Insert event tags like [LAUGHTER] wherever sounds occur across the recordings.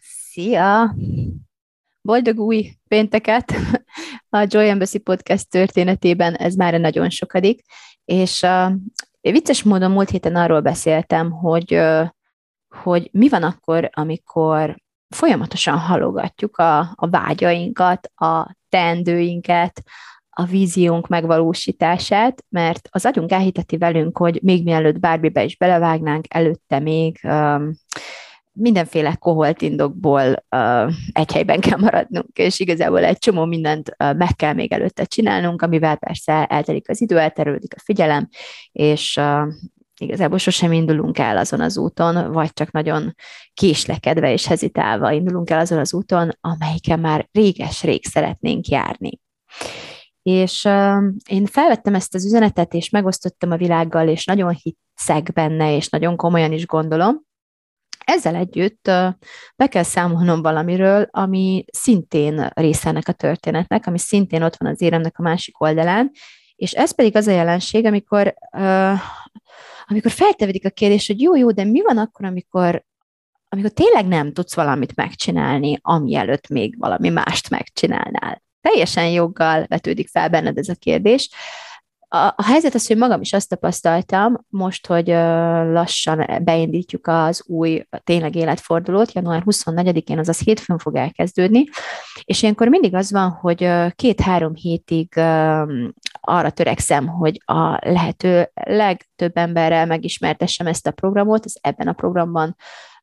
Szia! Boldog új pénteket! A Joy Embassy Podcast történetében ez már nagyon sokadik, és uh, vicces módon múlt héten arról beszéltem, hogy, uh, hogy mi van akkor, amikor folyamatosan halogatjuk a, a vágyainkat, a teendőinket, a víziónk megvalósítását, mert az agyunk elhiteti velünk, hogy még mielőtt bármibe is belevágnánk, előtte még um, mindenféle koholt indokból uh, egy helyben kell maradnunk, és igazából egy csomó mindent uh, meg kell még előtte csinálnunk, amivel persze eltelik az idő, elterülődik a figyelem, és uh, igazából sosem indulunk el azon az úton, vagy csak nagyon késlekedve és hezitálva indulunk el azon az úton, amelyiken már réges-rég szeretnénk járni. És uh, én felvettem ezt az üzenetet, és megosztottam a világgal, és nagyon hiszek benne, és nagyon komolyan is gondolom, ezzel együtt be kell számolnom valamiről, ami szintén része ennek a történetnek, ami szintén ott van az éremnek a másik oldalán, és ez pedig az a jelenség, amikor, amikor feltevedik a kérdés, hogy jó, jó, de mi van akkor, amikor, amikor tényleg nem tudsz valamit megcsinálni, ami előtt még valami mást megcsinálnál. Teljesen joggal vetődik fel benned ez a kérdés, a, a helyzet az, hogy magam is azt tapasztaltam, most, hogy lassan beindítjuk az új tényleg életfordulót, január 24-én, azaz hétfőn fog elkezdődni, és ilyenkor mindig az van, hogy két-három hétig arra törekszem, hogy a lehető legtöbb emberrel megismertessem ezt a programot, az ebben a programban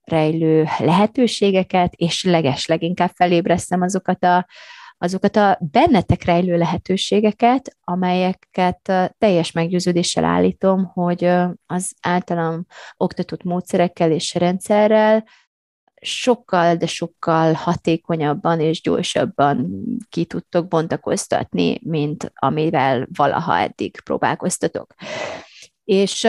rejlő lehetőségeket, és leges leginkább felébresztem azokat a azokat a bennetek rejlő lehetőségeket, amelyeket teljes meggyőződéssel állítom, hogy az általam oktatott módszerekkel és rendszerrel sokkal, de sokkal hatékonyabban és gyorsabban ki tudtok bontakoztatni, mint amivel valaha eddig próbálkoztatok. És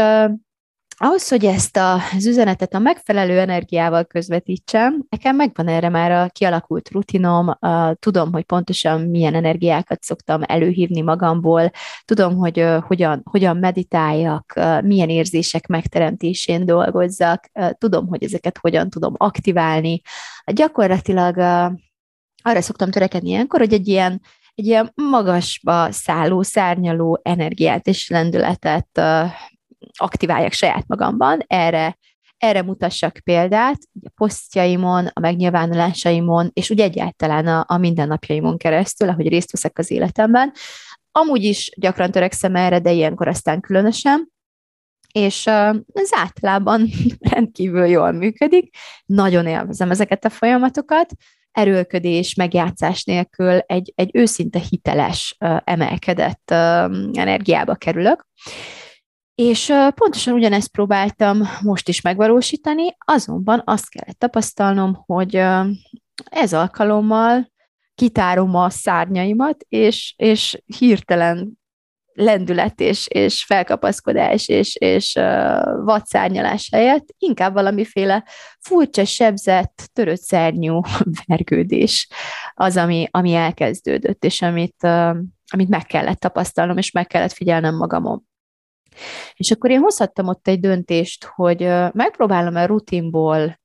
ahhoz, hogy ezt az üzenetet a megfelelő energiával közvetítsem, nekem megvan erre már a kialakult rutinom, tudom, hogy pontosan milyen energiákat szoktam előhívni magamból, tudom, hogy hogyan, hogyan meditáljak, milyen érzések megteremtésén dolgozzak, tudom, hogy ezeket hogyan tudom aktiválni. Gyakorlatilag arra szoktam törekedni ilyenkor, hogy egy ilyen egy ilyen magasba szálló, szárnyaló energiát és lendületet aktiváljak saját magamban, erre, erre mutassak példát, a posztjaimon, a megnyilvánulásaimon, és úgy egyáltalán a, a mindennapjaimon keresztül, ahogy részt veszek az életemben. Amúgy is gyakran törekszem erre, de ilyenkor aztán különösen, és ez általában [LAUGHS] rendkívül jól működik, nagyon élvezem ezeket a folyamatokat, erőlködés, megjátszás nélkül egy, egy őszinte hiteles, emelkedett energiába kerülök. És pontosan ugyanezt próbáltam most is megvalósítani, azonban azt kellett tapasztalnom, hogy ez alkalommal kitárom a szárnyaimat, és, és hirtelen lendület és, és felkapaszkodás és, és uh, vadszárnyalás helyett inkább valamiféle furcsa, sebzett, törött szárnyú [LAUGHS] vergődés az, ami, ami elkezdődött, és amit, uh, amit meg kellett tapasztalnom, és meg kellett figyelnem magamon. És akkor én hozhattam ott egy döntést, hogy megpróbálom a rutinból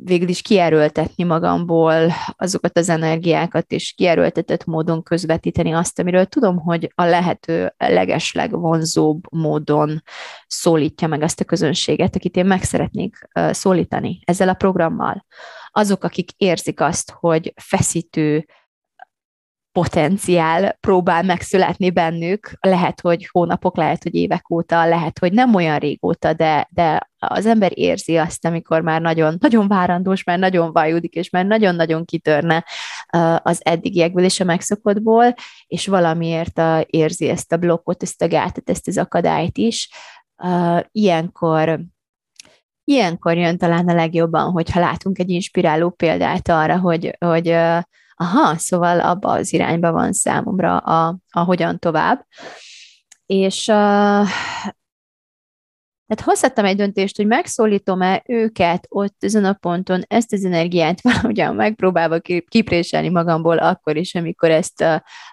végül is kierőltetni magamból azokat az energiákat, és kierőltetett módon közvetíteni azt, amiről tudom, hogy a lehető legesleg vonzóbb módon szólítja meg azt a közönséget, akit én meg szeretnék szólítani ezzel a programmal. Azok, akik érzik azt, hogy feszítő, potenciál próbál megszületni bennük, lehet, hogy hónapok, lehet, hogy évek óta, lehet, hogy nem olyan régóta, de, de az ember érzi azt, amikor már nagyon, nagyon várandós, már nagyon vajudik, és már nagyon-nagyon kitörne az eddigiekből és a megszokottból, és valamiért érzi ezt a blokkot, ezt a gátat, ezt az akadályt is, ilyenkor ilyenkor jön talán a legjobban, hogyha látunk egy inspiráló példát arra, hogy, hogy aha, szóval abba az irányba van számomra a, a hogyan tovább. És uh, tehát hozhattam egy döntést, hogy megszólítom-e őket ott ezen a ponton, ezt az energiát valahogyan megpróbálva kipréselni magamból akkor is, amikor ezt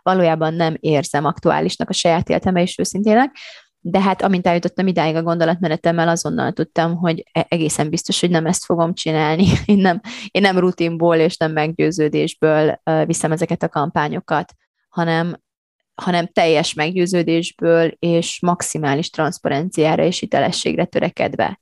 valójában nem érzem aktuálisnak a saját életemben és őszintének. De hát amint eljutottam idáig a gondolatmenetemmel, azonnal tudtam, hogy e-, egészen biztos, hogy nem ezt fogom csinálni. [LAUGHS] Én nem, én nem rutinból és nem meggyőződésből viszem ezeket a kampányokat, hanem hanem teljes meggyőződésből és maximális transzparenciára és hitelességre törekedve.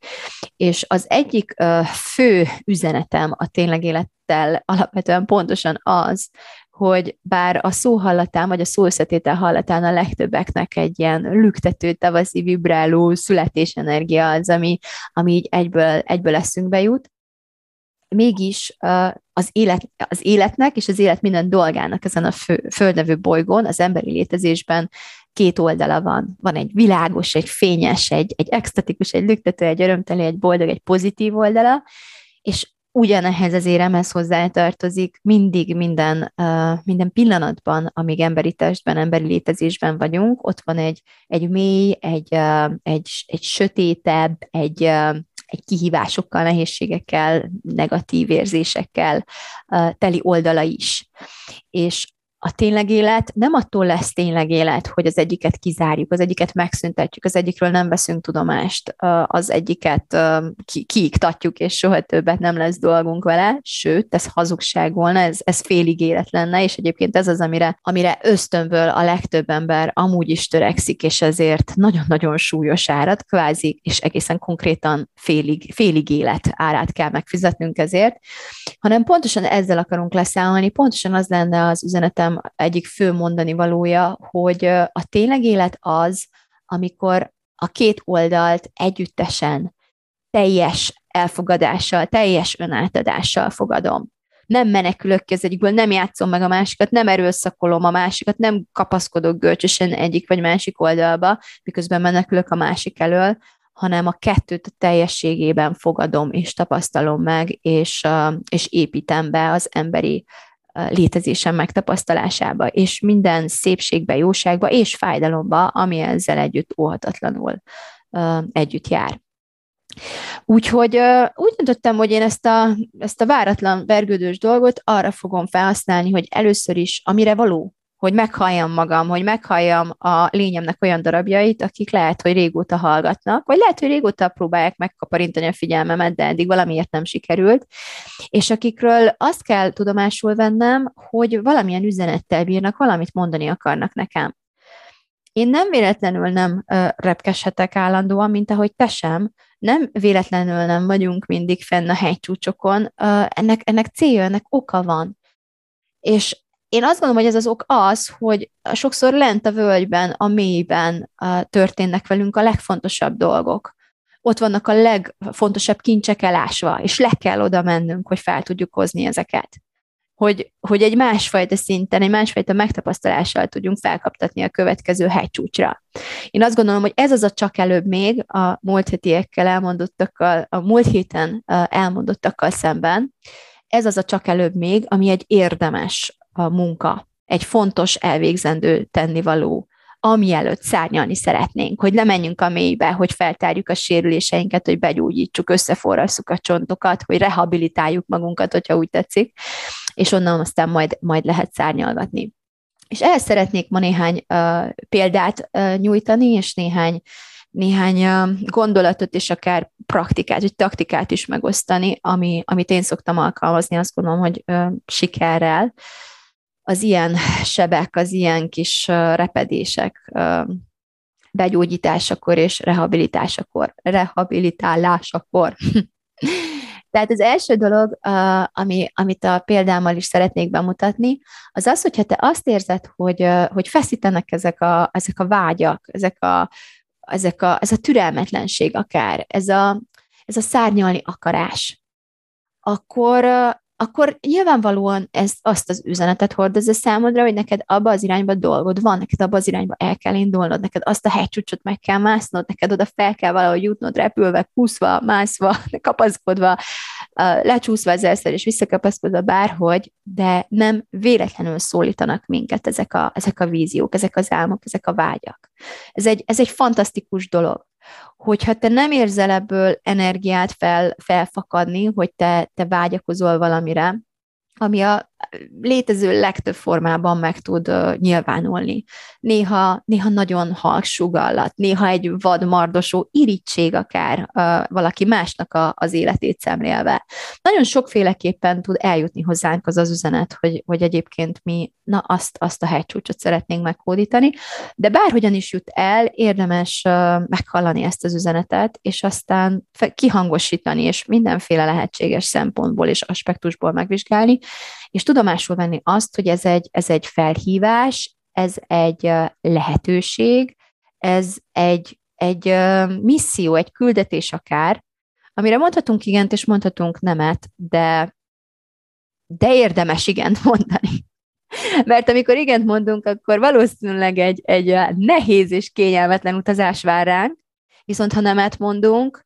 És az egyik fő üzenetem a tényleg élettel alapvetően pontosan az, hogy bár a szó hallatán, vagy a szószetétel hallatán a legtöbbeknek egy ilyen lüktető, tavaszi, vibráló születésenergia az, ami, ami így egyből, egyből eszünkbe jut, mégis az, élet, az életnek és az élet minden dolgának ezen a fő, földnevő bolygón, az emberi létezésben két oldala van. Van egy világos, egy fényes, egy, egy extatikus, egy lüktető, egy örömteli, egy boldog, egy pozitív oldala, és ugyanehhez az éremhez hozzátartozik mindig minden, minden pillanatban, amíg emberi testben, emberi létezésben vagyunk, ott van egy, egy mély, egy, egy, egy sötétebb, egy, egy kihívásokkal, nehézségekkel, negatív érzésekkel teli oldala is. És a tényleg élet nem attól lesz tényleg élet, hogy az egyiket kizárjuk, az egyiket megszüntetjük, az egyikről nem veszünk tudomást, az egyiket kiiktatjuk, és soha többet nem lesz dolgunk vele, sőt, ez hazugság volna, ez, ez félig élet lenne, és egyébként ez az, amire, amire ösztönből a legtöbb ember amúgy is törekszik, és ezért nagyon-nagyon súlyos árat, kvázi, és egészen konkrétan félig, félig élet árát kell megfizetnünk ezért, hanem pontosan ezzel akarunk leszámolni, pontosan az lenne az üzenetem, egyik fő mondani valója, hogy a tényleg élet az, amikor a két oldalt együttesen, teljes elfogadással, teljes önátadással fogadom. Nem menekülök ki az egyikből, nem játszom meg a másikat, nem erőszakolom a másikat, nem kapaszkodok görcsösen egyik vagy másik oldalba, miközben menekülök a másik elől, hanem a kettőt a teljességében fogadom és tapasztalom meg, és, és építem be az emberi létezésem megtapasztalásába, és minden szépségbe, jóságba és fájdalomba, ami ezzel együtt óhatatlanul együtt jár. Úgyhogy úgy döntöttem, hogy én ezt a, ezt a váratlan vergődős dolgot arra fogom felhasználni, hogy először is, amire való, hogy meghalljam magam, hogy meghalljam a lényemnek olyan darabjait, akik lehet, hogy régóta hallgatnak, vagy lehet, hogy régóta próbálják megkaparintani a figyelmemet, de eddig valamiért nem sikerült, és akikről azt kell tudomásul vennem, hogy valamilyen üzenettel bírnak, valamit mondani akarnak nekem. Én nem véletlenül nem repkeshetek állandóan, mint ahogy te sem, nem véletlenül nem vagyunk mindig fenn a hegycsúcsokon, ennek, ennek célja, ennek oka van. És én azt gondolom, hogy ez az ok az, hogy sokszor lent a völgyben, a mélyben történnek velünk a legfontosabb dolgok. Ott vannak a legfontosabb kincsek elásva, és le kell oda mennünk, hogy fel tudjuk hozni ezeket. Hogy, hogy egy másfajta szinten, egy másfajta megtapasztalással tudjunk felkaptatni a következő hegycsúcsra. Én azt gondolom, hogy ez az a csak előbb még a múlt hetiekkel elmondottakkal, a múlt héten elmondottakkal szemben, ez az a csak előbb még, ami egy érdemes a munka, egy fontos elvégzendő tennivaló, ami előtt szárnyalni szeretnénk, hogy lemenjünk a mélybe, hogy feltárjuk a sérüléseinket, hogy begyógyítsuk, összeforrasszuk a csontokat, hogy rehabilitáljuk magunkat, hogyha úgy tetszik, és onnan aztán majd, majd lehet szárnyalgatni. És ehhez szeretnék ma néhány uh, példát uh, nyújtani, és néhány néhány gondolatot és akár praktikát, vagy taktikát is megosztani, ami, amit én szoktam alkalmazni, azt gondolom, hogy ö, sikerrel, az ilyen sebek, az ilyen kis repedések begyógyításakor és rehabilitásakor, rehabilitálásakor. [LAUGHS] Tehát az első dolog, ami, amit a példámmal is szeretnék bemutatni, az az, hogyha te azt érzed, hogy, hogy feszítenek ezek a, ezek a vágyak, ezek a, ezek a, ez a türelmetlenség akár, ez a, ez a szárnyalni akarás, akkor, akkor nyilvánvalóan ez azt az üzenetet hordozza számodra, hogy neked abba az irányba dolgod van, neked abba az irányba el kell indulnod, neked azt a hegycsúcsot meg kell másznod, neked oda fel kell valahogy jutnod, repülve, kúszva, mászva, [LAUGHS] kapaszkodva, lecsúszva ezzel és visszakapaszkodva bárhogy, de nem véletlenül szólítanak minket ezek a, ezek a víziók, ezek az álmok, ezek a vágyak. Ez egy, ez egy fantasztikus dolog hogyha te nem érzel ebből energiát fel, felfakadni, hogy te, te vágyakozol valamire, ami a létező legtöbb formában meg tud uh, nyilvánulni. Néha, néha nagyon halk sugallat, néha egy vadmardosó irítség akár uh, valaki másnak a, az életét szemlélve. Nagyon sokféleképpen tud eljutni hozzánk az az üzenet, hogy, hogy egyébként mi na azt, azt a hegycsúcsot szeretnénk meghódítani, de bárhogyan is jut el, érdemes uh, meghallani ezt az üzenetet, és aztán kihangosítani, és mindenféle lehetséges szempontból és aspektusból megvizsgálni, és tudomásul venni azt, hogy ez egy, ez egy felhívás, ez egy lehetőség, ez egy, egy misszió, egy küldetés akár, amire mondhatunk igent, és mondhatunk nemet, de, de érdemes igent [LAUGHS] mondani. Mert amikor igent mondunk, akkor valószínűleg egy, egy nehéz és kényelmetlen utazás vár ránk, viszont ha nemet mondunk,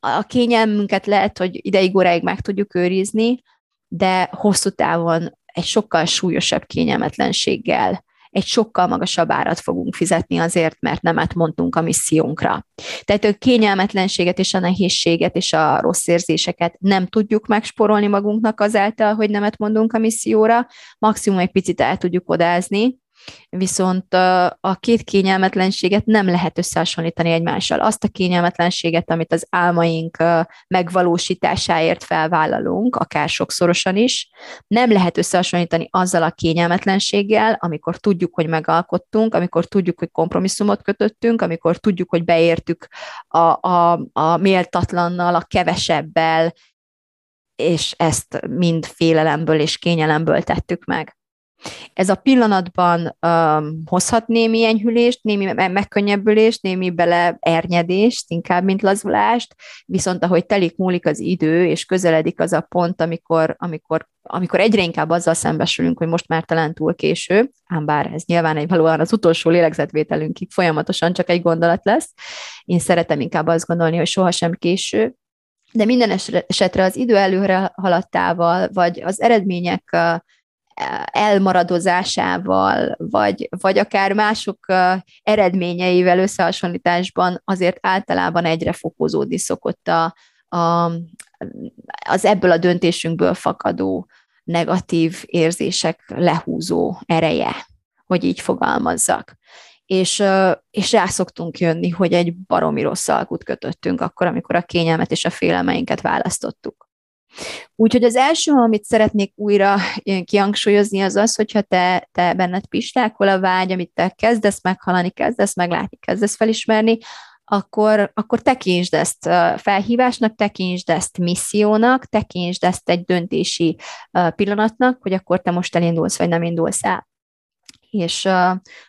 a kényelmünket lehet, hogy ideig óráig meg tudjuk őrizni, de hosszú távon egy sokkal súlyosabb kényelmetlenséggel, egy sokkal magasabb árat fogunk fizetni azért, mert nemet mondtunk a missziónkra. Tehát a kényelmetlenséget és a nehézséget és a rossz érzéseket nem tudjuk megsporolni magunknak azáltal, hogy nemet mondunk a misszióra, maximum egy picit el tudjuk odázni, viszont a két kényelmetlenséget nem lehet összehasonlítani egymással. Azt a kényelmetlenséget, amit az álmaink megvalósításáért felvállalunk, akár sokszorosan is, nem lehet összehasonlítani azzal a kényelmetlenséggel, amikor tudjuk, hogy megalkottunk, amikor tudjuk, hogy kompromisszumot kötöttünk, amikor tudjuk, hogy beértük a, a, a méltatlannal, a kevesebbel, és ezt mind félelemből és kényelemből tettük meg. Ez a pillanatban um, hozhat némi enyhülést, némi megkönnyebbülést, némi bele ernyedést, inkább, mint lazulást, viszont ahogy telik múlik az idő, és közeledik az a pont, amikor, amikor amikor egyre inkább azzal szembesülünk, hogy most már talán túl késő, ám bár ez nyilván egy valóan az utolsó lélegzetvételünkig folyamatosan csak egy gondolat lesz, én szeretem inkább azt gondolni, hogy sohasem késő, de minden esetre az idő előre haladtával, vagy az eredmények elmaradozásával, vagy, vagy akár mások eredményeivel összehasonlításban azért általában egyre fokozódni szokott a, a, az ebből a döntésünkből fakadó negatív érzések lehúzó ereje, hogy így fogalmazzak. És, és rá szoktunk jönni, hogy egy baromi rossz alkut kötöttünk akkor, amikor a kényelmet és a félelmeinket választottuk. Úgyhogy az első, amit szeretnék újra kihangsúlyozni, az az, hogyha te, te benned pistákol a vágy, amit te kezdesz meghalani, kezdesz meglátni, kezdesz felismerni, akkor, akkor tekintsd ezt felhívásnak, tekintsd ezt missziónak, tekintsd ezt egy döntési pillanatnak, hogy akkor te most elindulsz, vagy nem indulsz el. És,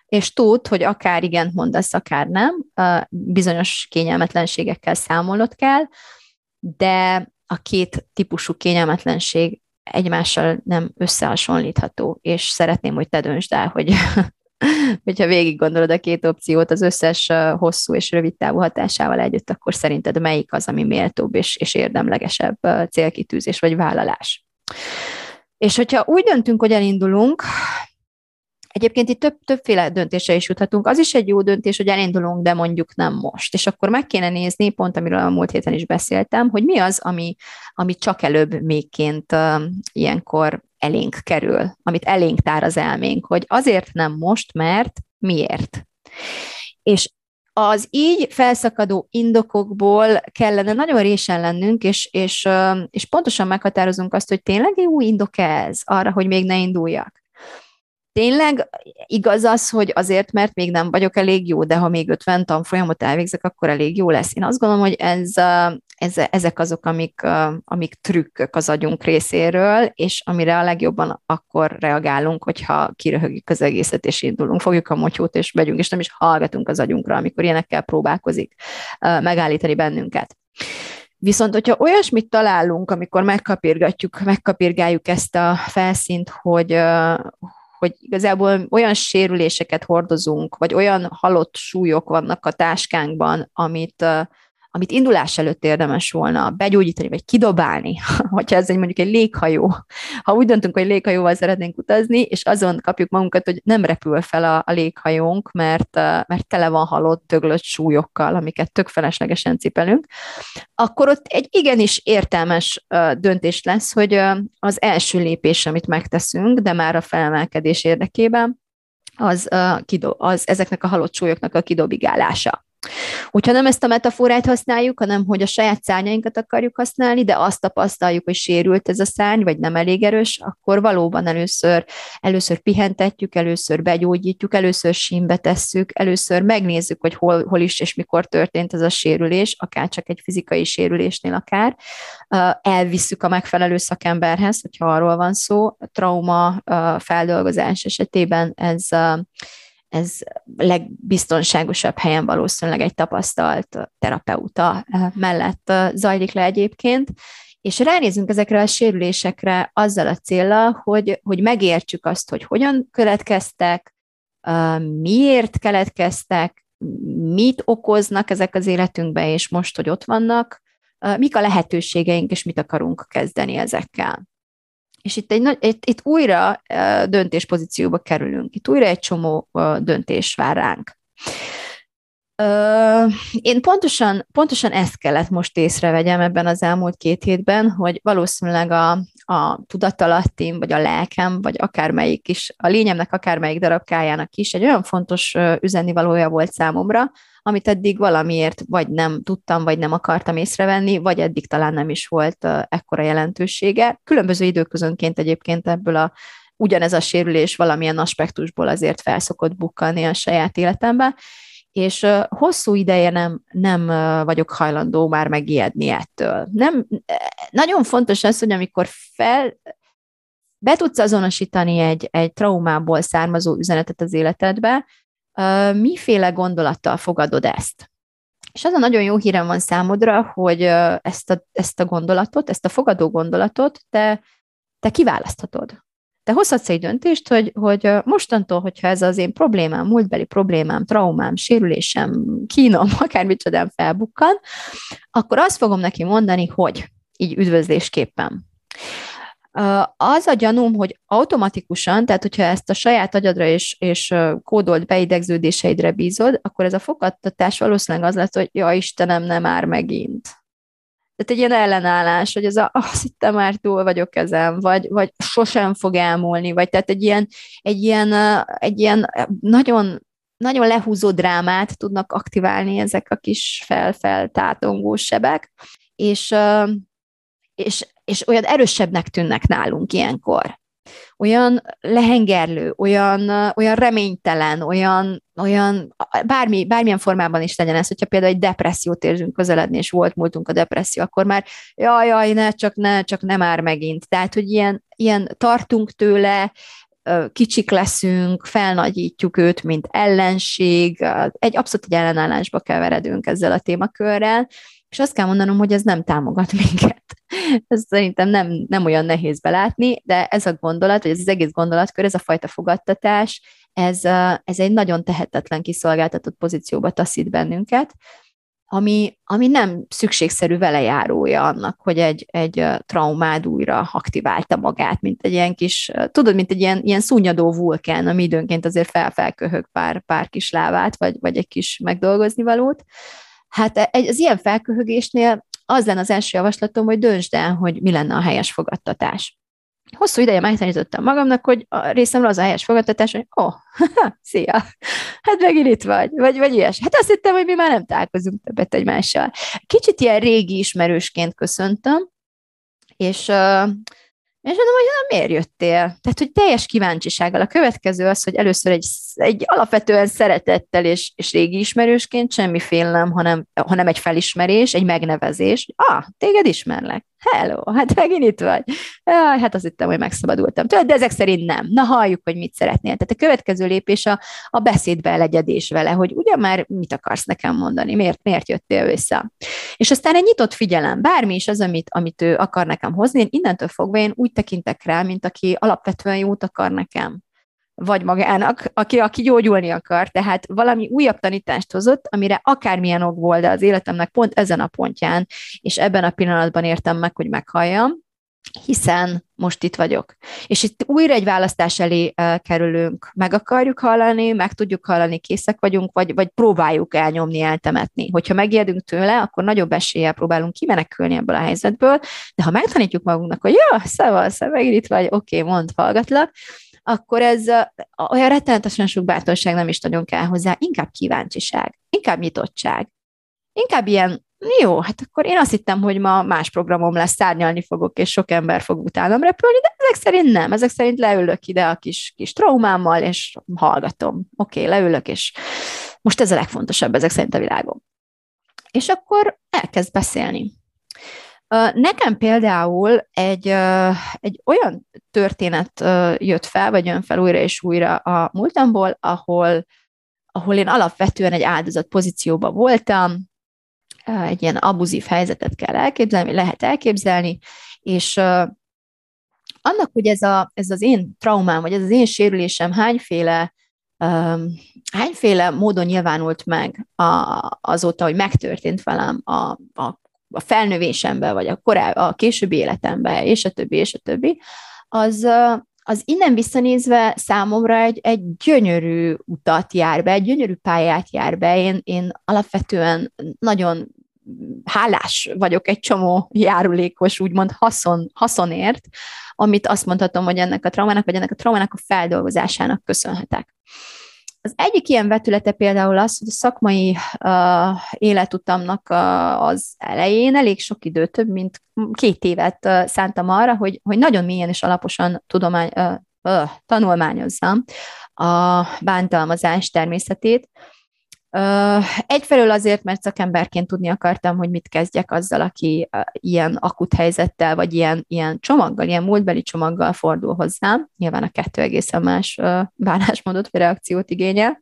és tud, hogy akár igen mondasz, akár nem, bizonyos kényelmetlenségekkel számolnod kell, de a két típusú kényelmetlenség egymással nem összehasonlítható, és szeretném, hogy te döntsd el, hogy [LAUGHS] hogyha végig gondolod a két opciót az összes hosszú és rövid távú hatásával együtt, akkor szerinted melyik az, ami méltóbb és, és érdemlegesebb célkitűzés vagy vállalás. És hogyha úgy döntünk, hogy elindulunk, Egyébként itt több, többféle döntésre is juthatunk. Az is egy jó döntés, hogy elindulunk, de mondjuk nem most. És akkor meg kéne nézni, pont amiről a múlt héten is beszéltem, hogy mi az, ami, ami csak előbb mégként uh, ilyenkor elénk kerül, amit elénk tár az elménk, hogy azért nem most, mert miért. És az így felszakadó indokokból kellene nagyon résen lennünk, és, és, és pontosan meghatározunk azt, hogy tényleg jó indok ez arra, hogy még ne induljak tényleg igaz az, hogy azért, mert még nem vagyok elég jó, de ha még 50 tanfolyamot elvégzek, akkor elég jó lesz. Én azt gondolom, hogy ez, ez, ezek azok, amik, amik trükkök az agyunk részéről, és amire a legjobban akkor reagálunk, hogyha kiröhögjük az egészet, és indulunk, fogjuk a motyót, és megyünk, és nem is hallgatunk az agyunkra, amikor ilyenekkel próbálkozik megállítani bennünket. Viszont, hogyha olyasmit találunk, amikor megkapirgatjuk, megkapirgáljuk ezt a felszínt, hogy, hogy igazából olyan sérüléseket hordozunk, vagy olyan halott súlyok vannak a táskánkban, amit, amit indulás előtt érdemes volna begyógyítani, vagy kidobálni, [LAUGHS] hogyha ez egy mondjuk egy léghajó. Ha úgy döntünk, hogy léghajóval szeretnénk utazni, és azon kapjuk magunkat, hogy nem repül fel a, a léghajónk, mert, mert tele van halott, töglött súlyokkal, amiket tök feleslegesen cipelünk, akkor ott egy igenis értelmes döntés lesz, hogy az első lépés, amit megteszünk, de már a felemelkedés érdekében, az, az ezeknek a halott súlyoknak a kidobigálása. Hogyha nem ezt a metaforát használjuk, hanem hogy a saját szárnyainkat akarjuk használni, de azt tapasztaljuk, hogy sérült ez a szárny, vagy nem elég erős, akkor valóban először, először pihentetjük, először begyógyítjuk, először símbe tesszük, először megnézzük, hogy hol, hol is és mikor történt ez a sérülés, akár csak egy fizikai sérülésnél akár. Elvisszük a megfelelő szakemberhez, hogyha arról van szó. Trauma feldolgozás esetében ez ez legbiztonságosabb helyen valószínűleg egy tapasztalt terapeuta eh, mellett eh, zajlik le egyébként, és ránézünk ezekre a sérülésekre azzal a célra, hogy, hogy megértsük azt, hogy hogyan keletkeztek, eh, miért keletkeztek, mit okoznak ezek az életünkben, és most, hogy ott vannak, mik a lehetőségeink, és mit akarunk kezdeni ezekkel. És itt, egy, itt, itt újra döntéspozícióba kerülünk, itt újra egy csomó döntés vár ránk. Én pontosan, pontosan ezt kellett most észrevegyem ebben az elmúlt két hétben, hogy valószínűleg a, a tudatalattim, vagy a lelkem, vagy akármelyik is, a lényemnek akármelyik darabkájának is egy olyan fontos üzennivalója volt számomra, amit eddig valamiért vagy nem tudtam, vagy nem akartam észrevenni, vagy eddig talán nem is volt ekkora jelentősége. Különböző időközönként egyébként ebből a ugyanez a sérülés valamilyen aspektusból azért felszokott bukkani a saját életembe, és hosszú ideje nem, nem vagyok hajlandó már megijedni ettől. Nem, nagyon fontos az, hogy amikor fel, be tudsz azonosítani egy, egy traumából származó üzenetet az életedbe, miféle gondolattal fogadod ezt? És az a nagyon jó hírem van számodra, hogy ezt a, ezt a gondolatot, ezt a fogadó gondolatot te, te kiválaszthatod. Te hozhatsz egy döntést, hogy, hogy mostantól, hogyha ez az én problémám, múltbeli problémám, traumám, sérülésem, kínom, [LAUGHS] akármicsodán felbukkan, akkor azt fogom neki mondani, hogy így üdvözlésképpen. Az a gyanúm, hogy automatikusan, tehát hogyha ezt a saját agyadra és, és kódolt beidegződéseidre bízod, akkor ez a fogadtatás valószínűleg az lesz, hogy ja Istenem, nem már megint. Tehát egy ilyen ellenállás, hogy ez a, [LAUGHS] azt hittem már túl vagyok ezen, vagy, vagy sosem fog elmúlni, vagy tehát egy ilyen, egy ilyen, egy ilyen nagyon, nagyon lehúzó drámát tudnak aktiválni ezek a kis fel-fel sebek, és, és és olyan erősebbnek tűnnek nálunk ilyenkor. Olyan lehengerlő, olyan, olyan reménytelen, olyan, olyan bármi, bármilyen formában is legyen ez, hogyha például egy depressziót érzünk közeledni, és volt múltunk a depresszió, akkor már jaj, jaj, ne, csak ne, csak nem már megint. Tehát, hogy ilyen, ilyen tartunk tőle, kicsik leszünk, felnagyítjuk őt, mint ellenség, egy abszolút egy ellenállásba keveredünk ezzel a témakörrel, és azt kell mondanom, hogy ez nem támogat minket. [LAUGHS] Ez szerintem nem, nem olyan nehéz belátni, de ez a gondolat, vagy ez az egész gondolatkör, ez a fajta fogadtatás, ez, ez egy nagyon tehetetlen kiszolgáltatott pozícióba taszít bennünket, ami, ami nem szükségszerű velejárója annak, hogy egy, egy traumád újra aktiválta magát, mint egy ilyen kis, tudod, mint egy ilyen, ilyen szúnyadó vulkán, ami időnként azért felfelköhög pár, pár kis lávát, vagy, vagy egy kis megdolgozni valót. Hát egy, az ilyen felköhögésnél az lenne az első javaslatom, hogy döntsd el, hogy mi lenne a helyes fogadtatás. Hosszú ideje megtanítottam magamnak, hogy a részemről az a helyes fogadtatás, hogy ó, oh, [LAUGHS] szia, hát megint itt vagy, vagy, vagy ilyes. Hát azt hittem, hogy mi már nem találkozunk többet egymással. Kicsit ilyen régi ismerősként köszöntöm, és és mondom, hogy nem miért jöttél? Tehát, hogy teljes kíváncsisággal. A következő az, hogy először egy, egy alapvetően szeretettel és, és régi ismerősként semmiféle nem, hanem, hanem egy felismerés, egy megnevezés. Ah, téged ismerlek. Hello, hát megint itt vagy. Jaj, hát azt hittem, hogy megszabadultam. Tudod, de ezek szerint nem. Na, halljuk, hogy mit szeretnél. Tehát a következő lépés a, a beszédbe legyedés vele, hogy ugye már mit akarsz nekem mondani, miért, miért jöttél vissza. És aztán egy nyitott figyelem, bármi is az, amit, amit ő akar nekem hozni, én innentől fogva én úgy tekintek rá, mint aki alapvetően jót akar nekem vagy magának, aki, aki gyógyulni akar, tehát valami újabb tanítást hozott, amire akármilyen ok volt, de az életemnek pont ezen a pontján, és ebben a pillanatban értem meg, hogy meghalljam, hiszen most itt vagyok. És itt újra egy választás elé kerülünk. Meg akarjuk hallani, meg tudjuk hallani, készek vagyunk, vagy, vagy próbáljuk elnyomni, eltemetni. Hogyha megijedünk tőle, akkor nagyobb eséllyel próbálunk kimenekülni ebből a helyzetből, de ha megtanítjuk magunknak, hogy ja, szavasz, megint itt vagy, oké, okay, mond, hallgatlak, akkor ez olyan rettenetesen sok bátorság nem is nagyon kell hozzá, inkább kíváncsiság, inkább nyitottság, inkább ilyen, jó, hát akkor én azt hittem, hogy ma más programom lesz, szárnyalni fogok, és sok ember fog utánam repülni, de ezek szerint nem, ezek szerint leülök ide a kis, kis traumámmal, és hallgatom. Oké, okay, leülök, és most ez a legfontosabb ezek szerint a világom. És akkor elkezd beszélni. Nekem például egy, egy olyan történet jött fel, vagy jön fel újra és újra a múltamból, ahol, ahol én alapvetően egy áldozat pozícióban voltam, egy ilyen abuzív helyzetet kell elképzelni, lehet elképzelni, és annak, hogy ez, a, ez az én traumám, vagy ez az én sérülésem hányféle, hányféle módon nyilvánult meg a, azóta, hogy megtörtént velem a, a a felnövésembe, vagy a, koráb, a későbbi életembe, és a többi, és a többi, az, az innen visszanézve számomra egy, egy gyönyörű utat jár be, egy gyönyörű pályát jár be. Én, én alapvetően nagyon hálás vagyok egy csomó járulékos, úgymond haszon, haszonért, amit azt mondhatom, hogy ennek a traumának, vagy ennek a traumának a feldolgozásának köszönhetek. Az egyik ilyen vetülete például az, hogy a szakmai uh, életutamnak uh, az elején elég sok idő, több mint két évet uh, szántam arra, hogy, hogy nagyon mélyen és alaposan tudomány, uh, uh, tanulmányozzam a bántalmazás természetét, Egyfelől azért, mert szakemberként tudni akartam, hogy mit kezdjek azzal, aki ilyen akut helyzettel, vagy ilyen, ilyen csomaggal, ilyen múltbeli csomaggal fordul hozzám. Nyilván a kettő egészen más bánásmódot vagy reakciót igényel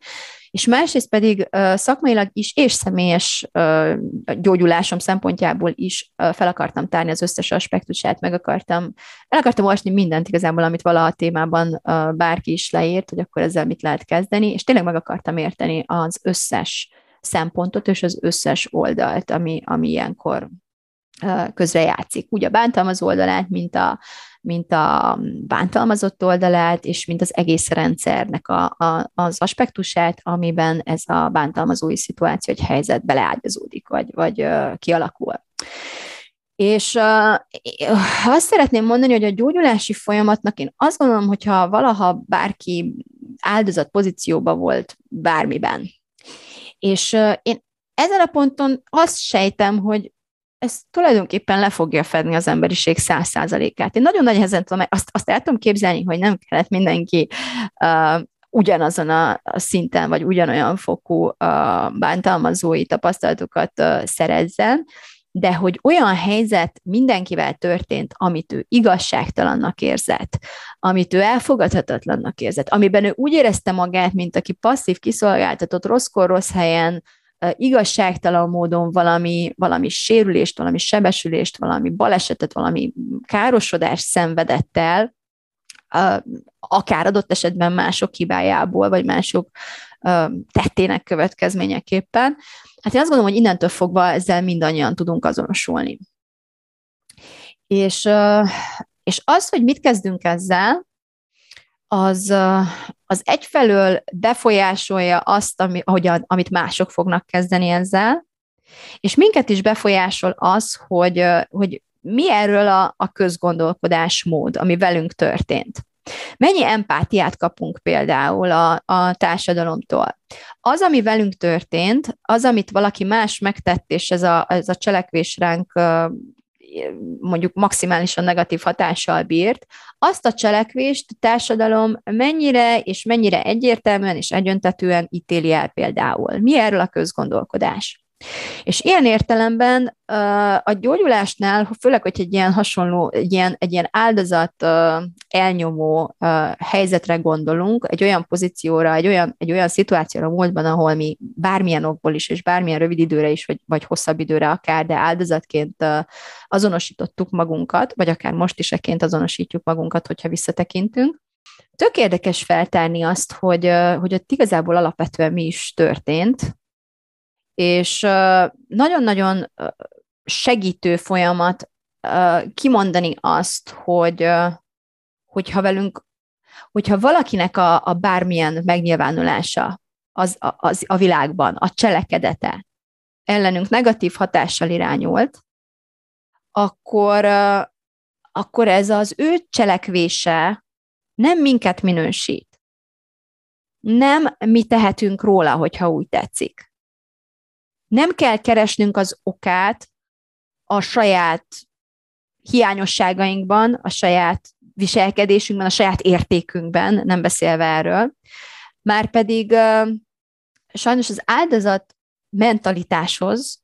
és másrészt pedig szakmailag is és személyes gyógyulásom szempontjából is fel akartam tárni az összes aspektusát, meg akartam, el akartam olvasni mindent igazából, amit valaha a témában bárki is leírt, hogy akkor ezzel mit lehet kezdeni, és tényleg meg akartam érteni az összes szempontot és az összes oldalt, ami, ami ilyenkor közrejátszik. Úgy a bántalmazó oldalát, mint a, mint a bántalmazott oldalát, és mint az egész rendszernek a, a, az aspektusát, amiben ez a bántalmazói szituáció, egy helyzet beleágyazódik, vagy, vagy kialakul. És uh, azt szeretném mondani, hogy a gyógyulási folyamatnak én azt gondolom, hogyha valaha bárki áldozat pozícióban volt bármiben, és uh, én ezen a ponton azt sejtem, hogy ez tulajdonképpen le fogja fedni az emberiség száz százalékát. Én nagyon nagy nehezen tudom, azt, azt el tudom képzelni, hogy nem kellett mindenki uh, ugyanazon a szinten, vagy ugyanolyan fokú uh, bántalmazói tapasztalatokat uh, szerezzen, de hogy olyan helyzet mindenkivel történt, amit ő igazságtalannak érzett, amit ő elfogadhatatlannak érzett, amiben ő úgy érezte magát, mint aki passzív, kiszolgáltatott, rosszkor, rossz helyen, igazságtalan módon valami, valami sérülést, valami sebesülést, valami balesetet, valami károsodást szenvedett el, akár adott esetben mások hibájából, vagy mások tettének következményeképpen. Hát én azt gondolom, hogy innentől fogva ezzel mindannyian tudunk azonosulni. És, és az, hogy mit kezdünk ezzel, az, az egyfelől befolyásolja azt, ami, ahogyan, amit mások fognak kezdeni ezzel, és minket is befolyásol az, hogy, hogy mi erről a, a közgondolkodásmód, ami velünk történt. Mennyi empátiát kapunk például a, a társadalomtól? Az, ami velünk történt, az, amit valaki más megtett, és ez a, ez a cselekvés ránk mondjuk maximálisan negatív hatással bírt, azt a cselekvést a társadalom mennyire és mennyire egyértelműen és egyöntetően ítéli el például. Mi erről a közgondolkodás? És ilyen értelemben a gyógyulásnál, főleg, hogy egy ilyen hasonló, egy ilyen, egy ilyen áldozat elnyomó helyzetre gondolunk, egy olyan pozícióra, egy olyan, egy olyan szituációra múltban, ahol mi bármilyen okból is, és bármilyen rövid időre is, vagy, vagy hosszabb időre akár, de áldozatként azonosítottuk magunkat, vagy akár most is eként azonosítjuk magunkat, hogyha visszatekintünk, Tök érdekes feltárni azt, hogy, hogy ott igazából alapvetően mi is történt, és nagyon-nagyon segítő folyamat kimondani azt, hogy hogyha velünk, hogyha valakinek a, a bármilyen megnyilvánulása az, az a világban, a cselekedete ellenünk negatív hatással irányult, akkor, akkor ez az ő cselekvése nem minket minősít. Nem mi tehetünk róla, hogyha úgy tetszik. Nem kell keresnünk az okát a saját hiányosságainkban, a saját viselkedésünkben, a saját értékünkben, nem beszélve erről. Márpedig sajnos az áldozat mentalitáshoz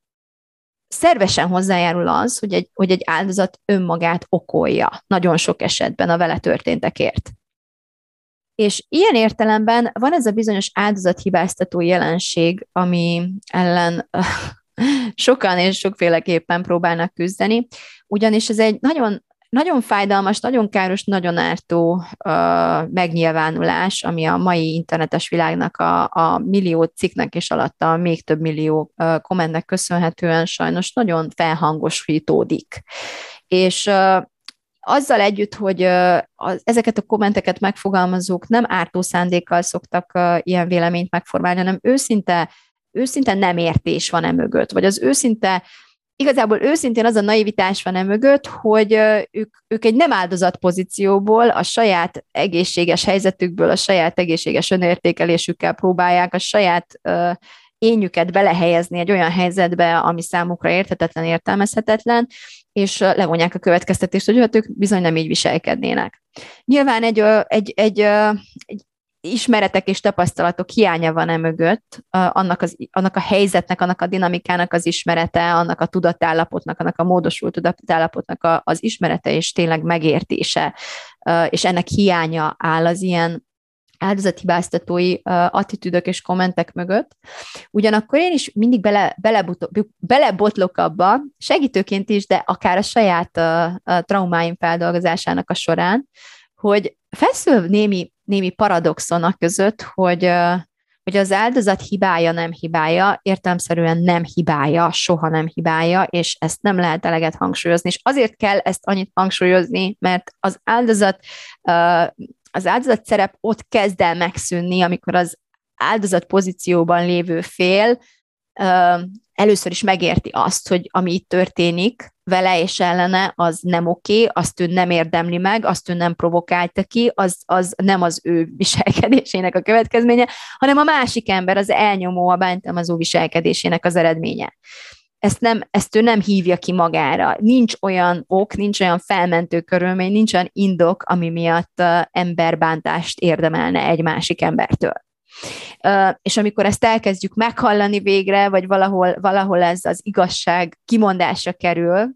szervesen hozzájárul az, hogy egy, hogy egy áldozat önmagát okolja nagyon sok esetben a vele történtekért. És ilyen értelemben van ez a bizonyos áldozathibáztató jelenség, ami ellen [LAUGHS] sokan és sokféleképpen próbálnak küzdeni, ugyanis ez egy nagyon nagyon fájdalmas, nagyon káros, nagyon ártó uh, megnyilvánulás, ami a mai internetes világnak a, a millió cikknek és alatta még több millió uh, kommentnek köszönhetően sajnos nagyon felhangosítódik. És uh, azzal együtt, hogy ezeket a kommenteket megfogalmazók nem ártó szándékkal szoktak ilyen véleményt megformálni, hanem őszinte, őszinte nem értés van e mögött, vagy az őszinte igazából őszintén az a naivitás van e mögött, hogy ők, ők egy nem áldozat pozícióból, a saját egészséges helyzetükből, a saját egészséges önértékelésükkel próbálják a saját uh, énjüket belehelyezni egy olyan helyzetbe, ami számukra érthetetlen, értelmezhetetlen, és levonják a következtetést, hogy hát ők bizony nem így viselkednének. Nyilván egy, egy, egy, egy ismeretek és tapasztalatok hiánya van e mögött, annak, az, annak a helyzetnek, annak a dinamikának az ismerete, annak a tudatállapotnak, annak a módosult tudatállapotnak az ismerete és tényleg megértése, és ennek hiánya áll az ilyen áldozathibáztatói attitűdök és kommentek mögött. Ugyanakkor én is mindig bele, belebotlok abba, segítőként is, de akár a saját uh, uh, traumáim feldolgozásának a során, hogy feszül némi, némi paradoxon a között, hogy, hogy az áldozat hibája nem hibája, értelmszerűen nem hibája, soha nem hibája, és ezt nem lehet eleget hangsúlyozni. És azért kell ezt annyit hangsúlyozni, mert az áldozat uh, az áldozat szerep ott kezd el megszűnni, amikor az áldozat pozícióban lévő fél először is megérti azt, hogy ami itt történik vele és ellene, az nem oké, azt ő nem érdemli meg, azt ő nem provokálta ki, az, az nem az ő viselkedésének a következménye, hanem a másik ember, az elnyomó, a bántalmazó viselkedésének az eredménye ezt, nem, ezt ő nem hívja ki magára. Nincs olyan ok, nincs olyan felmentő körülmény, nincs olyan indok, ami miatt emberbántást érdemelne egy másik embertől. És amikor ezt elkezdjük meghallani végre, vagy valahol, valahol ez az igazság kimondásra kerül,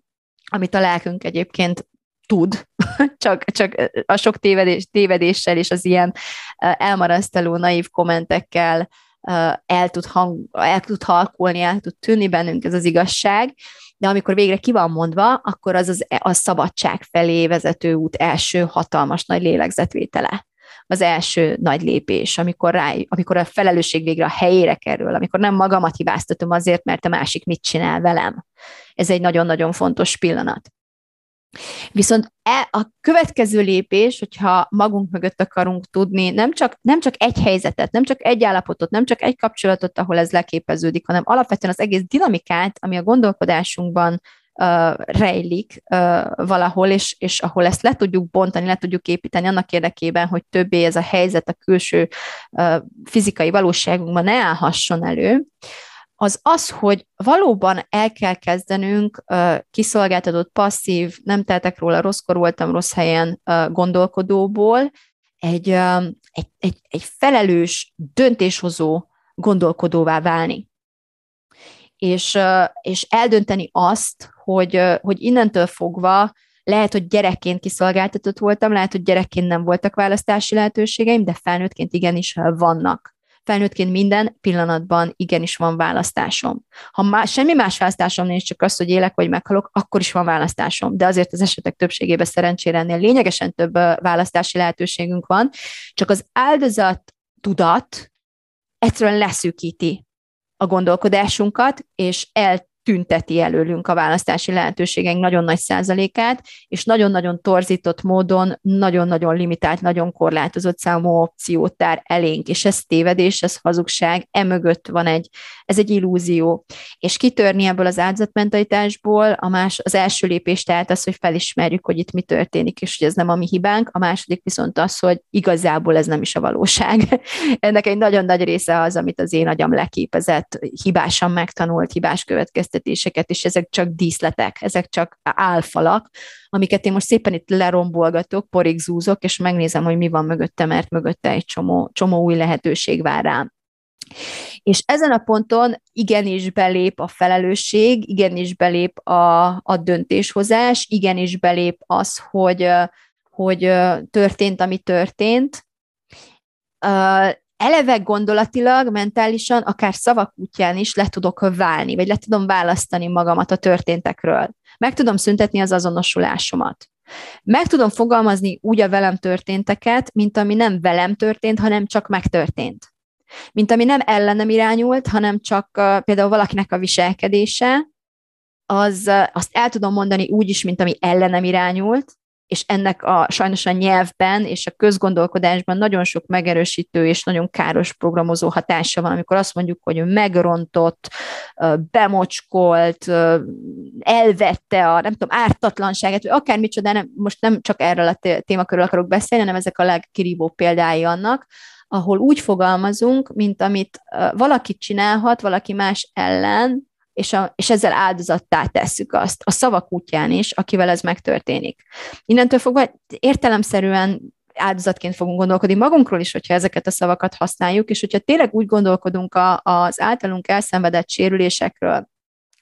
amit a lelkünk egyébként tud, [LAUGHS] csak, csak a sok tévedés, tévedéssel és az ilyen elmarasztaló, naív kommentekkel el tud, hang, el tud halkolni, el tud tűnni bennünk ez az igazság, de amikor végre ki van mondva, akkor az az, a szabadság felé vezető út első hatalmas nagy lélegzetvétele az első nagy lépés, amikor, rá, amikor a felelősség végre a helyére kerül, amikor nem magamat hibáztatom azért, mert a másik mit csinál velem. Ez egy nagyon-nagyon fontos pillanat. Viszont e a következő lépés, hogyha magunk mögött akarunk tudni, nem csak, nem csak egy helyzetet, nem csak egy állapotot, nem csak egy kapcsolatot, ahol ez leképeződik, hanem alapvetően az egész dinamikát, ami a gondolkodásunkban uh, rejlik uh, valahol, és, és ahol ezt le tudjuk bontani, le tudjuk építeni annak érdekében, hogy többé ez a helyzet a külső uh, fizikai valóságunkban ne állhasson elő, az az, hogy valóban el kell kezdenünk kiszolgáltatott, passzív, nem teltek róla, rosszkor voltam rossz helyen gondolkodóból, egy, egy, egy, egy felelős, döntéshozó gondolkodóvá válni. és, és eldönteni azt, hogy, hogy innentől fogva lehet, hogy gyerekként kiszolgáltatott voltam, lehet, hogy gyerekként nem voltak választási lehetőségeim, de felnőttként igenis vannak felnőttként minden pillanatban igenis van választásom. Ha más, semmi más választásom nincs, csak az, hogy élek vagy meghalok, akkor is van választásom. De azért az esetek többségében szerencsére ennél lényegesen több választási lehetőségünk van, csak az áldozat tudat egyszerűen leszűkíti a gondolkodásunkat, és el tünteti előlünk a választási lehetőségeink nagyon nagy százalékát, és nagyon-nagyon torzított módon, nagyon-nagyon limitált, nagyon korlátozott számú opciót tár elénk, és ez tévedés, ez hazugság, emögött van egy, ez egy illúzió. És kitörni ebből az áldozatmentalitásból, a más, az első lépés tehát az, hogy felismerjük, hogy itt mi történik, és hogy ez nem a mi hibánk, a második viszont az, hogy igazából ez nem is a valóság. [LAUGHS] Ennek egy nagyon nagy része az, amit az én agyam leképezett, hibásan megtanult, hibás következtetés befektetéseket, és ezek csak díszletek, ezek csak álfalak, amiket én most szépen itt lerombolgatok, porig zúzok, és megnézem, hogy mi van mögötte, mert mögötte egy csomó, csomó új lehetőség vár rám. És ezen a ponton igenis belép a felelősség, igenis belép a, a döntéshozás, igenis belép az, hogy, hogy történt, ami történt eleve gondolatilag, mentálisan, akár szavak útján is le tudok válni, vagy le tudom választani magamat a történtekről. Meg tudom szüntetni az azonosulásomat. Meg tudom fogalmazni úgy a velem történteket, mint ami nem velem történt, hanem csak megtörtént. Mint ami nem ellenem irányult, hanem csak uh, például valakinek a viselkedése, az, uh, azt el tudom mondani úgy is, mint ami ellenem irányult, és ennek a sajnos a nyelvben és a közgondolkodásban nagyon sok megerősítő és nagyon káros programozó hatása van, amikor azt mondjuk, hogy megrontott, bemocskolt, elvette a, nem tudom, ártatlanságát, vagy akár micsoda, nem, most nem csak erről a témakörről akarok beszélni, hanem ezek a legkirívóbb példái annak, ahol úgy fogalmazunk, mint amit valaki csinálhat valaki más ellen, és, a, és ezzel áldozattá tesszük azt, a szavak útján is, akivel ez megtörténik. Innentől fogva értelemszerűen áldozatként fogunk gondolkodni magunkról is, hogyha ezeket a szavakat használjuk, és hogyha tényleg úgy gondolkodunk a, az általunk elszenvedett sérülésekről,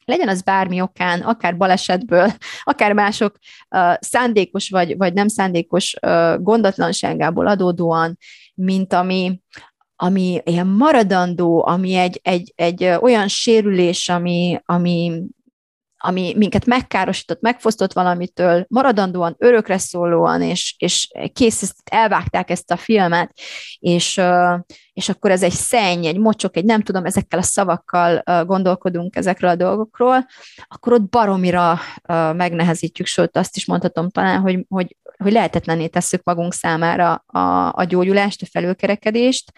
legyen az bármi okán, akár balesetből, akár mások uh, szándékos vagy, vagy nem szándékos uh, gondatlanságából adódóan, mint ami, ami ilyen maradandó, ami egy, egy, egy olyan sérülés, ami, ami, ami minket megkárosított, megfosztott valamitől, maradandóan, örökre szólóan, és, és kész, elvágták ezt a filmet, és, és akkor ez egy szenny, egy mocsok, egy nem tudom, ezekkel a szavakkal gondolkodunk ezekről a dolgokról, akkor ott baromira megnehezítjük, sőt azt is mondhatom talán, hogy, hogy, hogy lehetetlené tesszük magunk számára a, a gyógyulást, a felülkerekedést,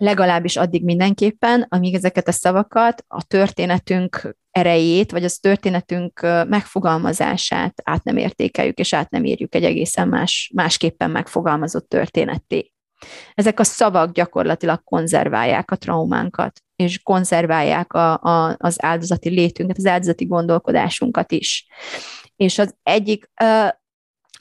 legalábbis addig mindenképpen, amíg ezeket a szavakat, a történetünk erejét, vagy az történetünk megfogalmazását át nem értékeljük, és át nem írjuk egy egészen más, másképpen megfogalmazott történetté. Ezek a szavak gyakorlatilag konzerválják a traumánkat, és konzerválják a, a, az áldozati létünket, az áldozati gondolkodásunkat is. És az egyik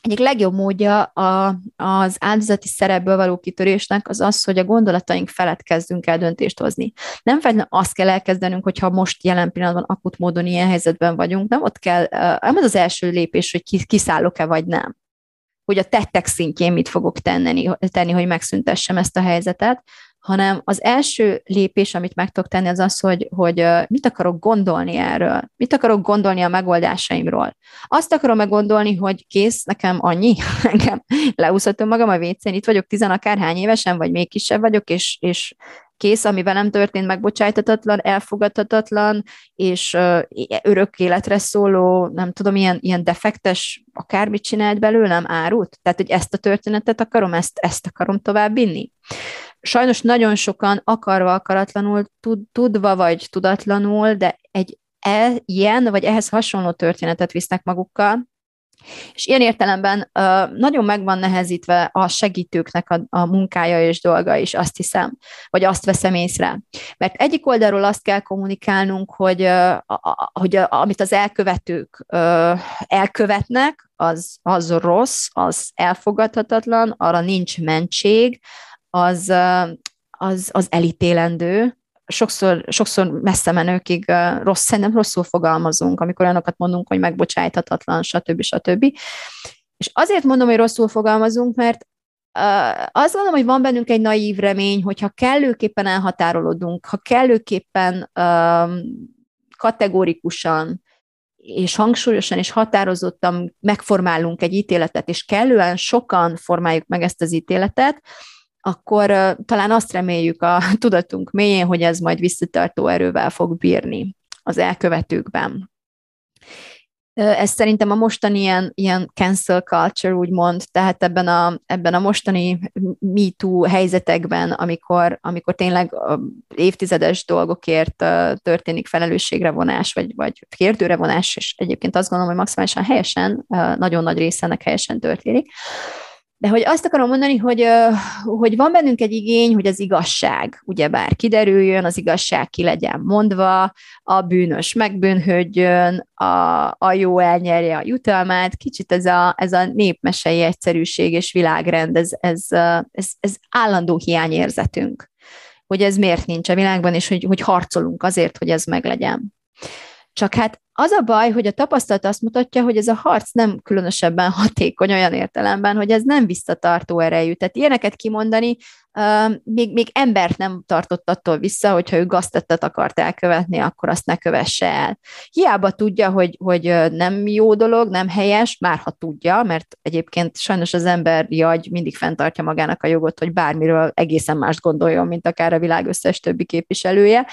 egyik legjobb módja a, az áldozati szerepből való kitörésnek az az, hogy a gondolataink felett kezdünk el döntést hozni. Nem feltétlenül azt kell elkezdenünk, hogyha most jelen pillanatban akut módon ilyen helyzetben vagyunk, nem ott kell, nem az az első lépés, hogy kiszállok-e vagy nem hogy a tettek szintjén mit fogok tenni, tenni, hogy megszüntessem ezt a helyzetet, hanem az első lépés, amit meg tudok tenni, az az, hogy, hogy mit akarok gondolni erről, mit akarok gondolni a megoldásaimról. Azt akarom meggondolni, hogy kész, nekem annyi, [LAUGHS] nekem leúszhatom magam a vécén, itt vagyok tizen akárhány évesen, vagy még kisebb vagyok, és, és kész, ami velem történt, megbocsájtatatlan, elfogadhatatlan, és uh, örök életre szóló, nem tudom, ilyen, ilyen defektes, akármit csinált belőlem, árut. Tehát, hogy ezt a történetet akarom, ezt, ezt akarom tovább vinni. Sajnos nagyon akarva, akaratlanul, tud, tudva vagy tudatlanul, de egy e, ilyen vagy ehhez hasonló történetet visznek magukkal, és ilyen értelemben uh, nagyon meg van nehezítve a segítőknek a, a munkája és dolga is, azt hiszem, vagy azt veszem észre. Mert egyik oldalról azt kell kommunikálnunk, hogy, uh, a, hogy a, amit az elkövetők uh, elkövetnek, az, az rossz, az elfogadhatatlan, arra nincs mentség, az, az, az elítélendő, sokszor, sokszor messze menőkig rossz, szerintem rosszul fogalmazunk, amikor olyanokat mondunk, hogy megbocsájthatatlan, stb. stb. És azért mondom, hogy rosszul fogalmazunk, mert azt gondolom, hogy van bennünk egy naív remény, hogyha kellőképpen elhatárolódunk, ha kellőképpen uh, kategórikusan és hangsúlyosan és határozottan megformálunk egy ítéletet, és kellően sokan formáljuk meg ezt az ítéletet, akkor uh, talán azt reméljük a [LAUGHS] tudatunk mélyén, hogy ez majd visszatartó erővel fog bírni az elkövetőkben. Ez szerintem a mostani ilyen, ilyen cancel culture, úgymond, tehát ebben a, ebben a mostani MeToo helyzetekben, amikor, amikor tényleg évtizedes dolgokért történik felelősségre vonás, vagy, vagy kérdőre vonás, és egyébként azt gondolom, hogy maximálisan helyesen, nagyon nagy része ennek helyesen történik, de hogy azt akarom mondani, hogy, hogy van bennünk egy igény, hogy az igazság ugyebár kiderüljön, az igazság ki legyen mondva, a bűnös megbűnhődjön, a, a jó elnyerje a jutalmát, kicsit ez a, ez a népmesei egyszerűség és világrend, ez, ez, ez, ez állandó hiányérzetünk, hogy ez miért nincs a világban, és hogy, hogy harcolunk azért, hogy ez meglegyen. Csak hát az a baj, hogy a tapasztalat azt mutatja, hogy ez a harc nem különösebben hatékony olyan értelemben, hogy ez nem visszatartó erejű. Tehát ilyeneket kimondani, uh, még, még embert nem tartott attól vissza, hogyha ő gaztettet akart elkövetni, akkor azt ne kövesse el. Hiába tudja, hogy, hogy nem jó dolog, nem helyes, már ha tudja, mert egyébként sajnos az ember jagy mindig fenntartja magának a jogot, hogy bármiről egészen mást gondoljon, mint akár a világ összes többi képviselője,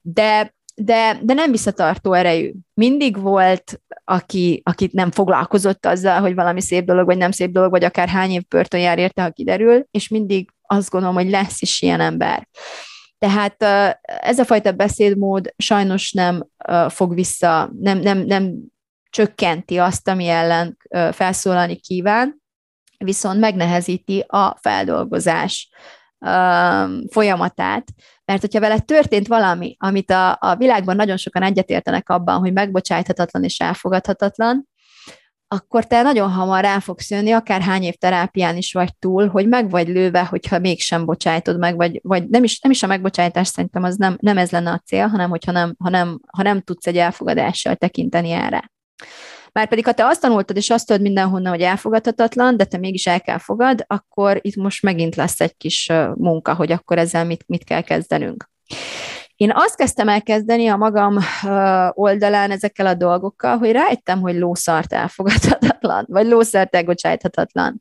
de de, de nem visszatartó erejű. Mindig volt, aki, akit nem foglalkozott azzal, hogy valami szép dolog, vagy nem szép dolog, vagy akár hány év börtön jár érte, ha kiderül, és mindig azt gondolom, hogy lesz is ilyen ember. Tehát ez a fajta beszédmód sajnos nem fog vissza, nem, nem, nem csökkenti azt, ami ellen felszólalni kíván, viszont megnehezíti a feldolgozás folyamatát, mert hogyha vele történt valami, amit a, a világban nagyon sokan egyetértenek abban, hogy megbocsájthatatlan és elfogadhatatlan, akkor te nagyon hamar rá fogsz jönni, akár hány év terápián is vagy túl, hogy meg vagy lőve, hogyha mégsem bocsájtod meg, vagy, vagy nem, is, nem is a megbocsájtás szerintem az nem, nem ez lenne a cél, hanem hogyha nem, ha nem, ha nem tudsz egy elfogadással tekinteni erre. Márpedig, ha te azt tanultad, és azt tudod mindenhonnan, hogy elfogadhatatlan, de te mégis el kell fogad, akkor itt most megint lesz egy kis munka, hogy akkor ezzel mit, mit kell kezdenünk. Én azt kezdtem el kezdeni a magam oldalán ezekkel a dolgokkal, hogy rájöttem, hogy lószart elfogadhatatlan, vagy lószart elbocsájthatatlan.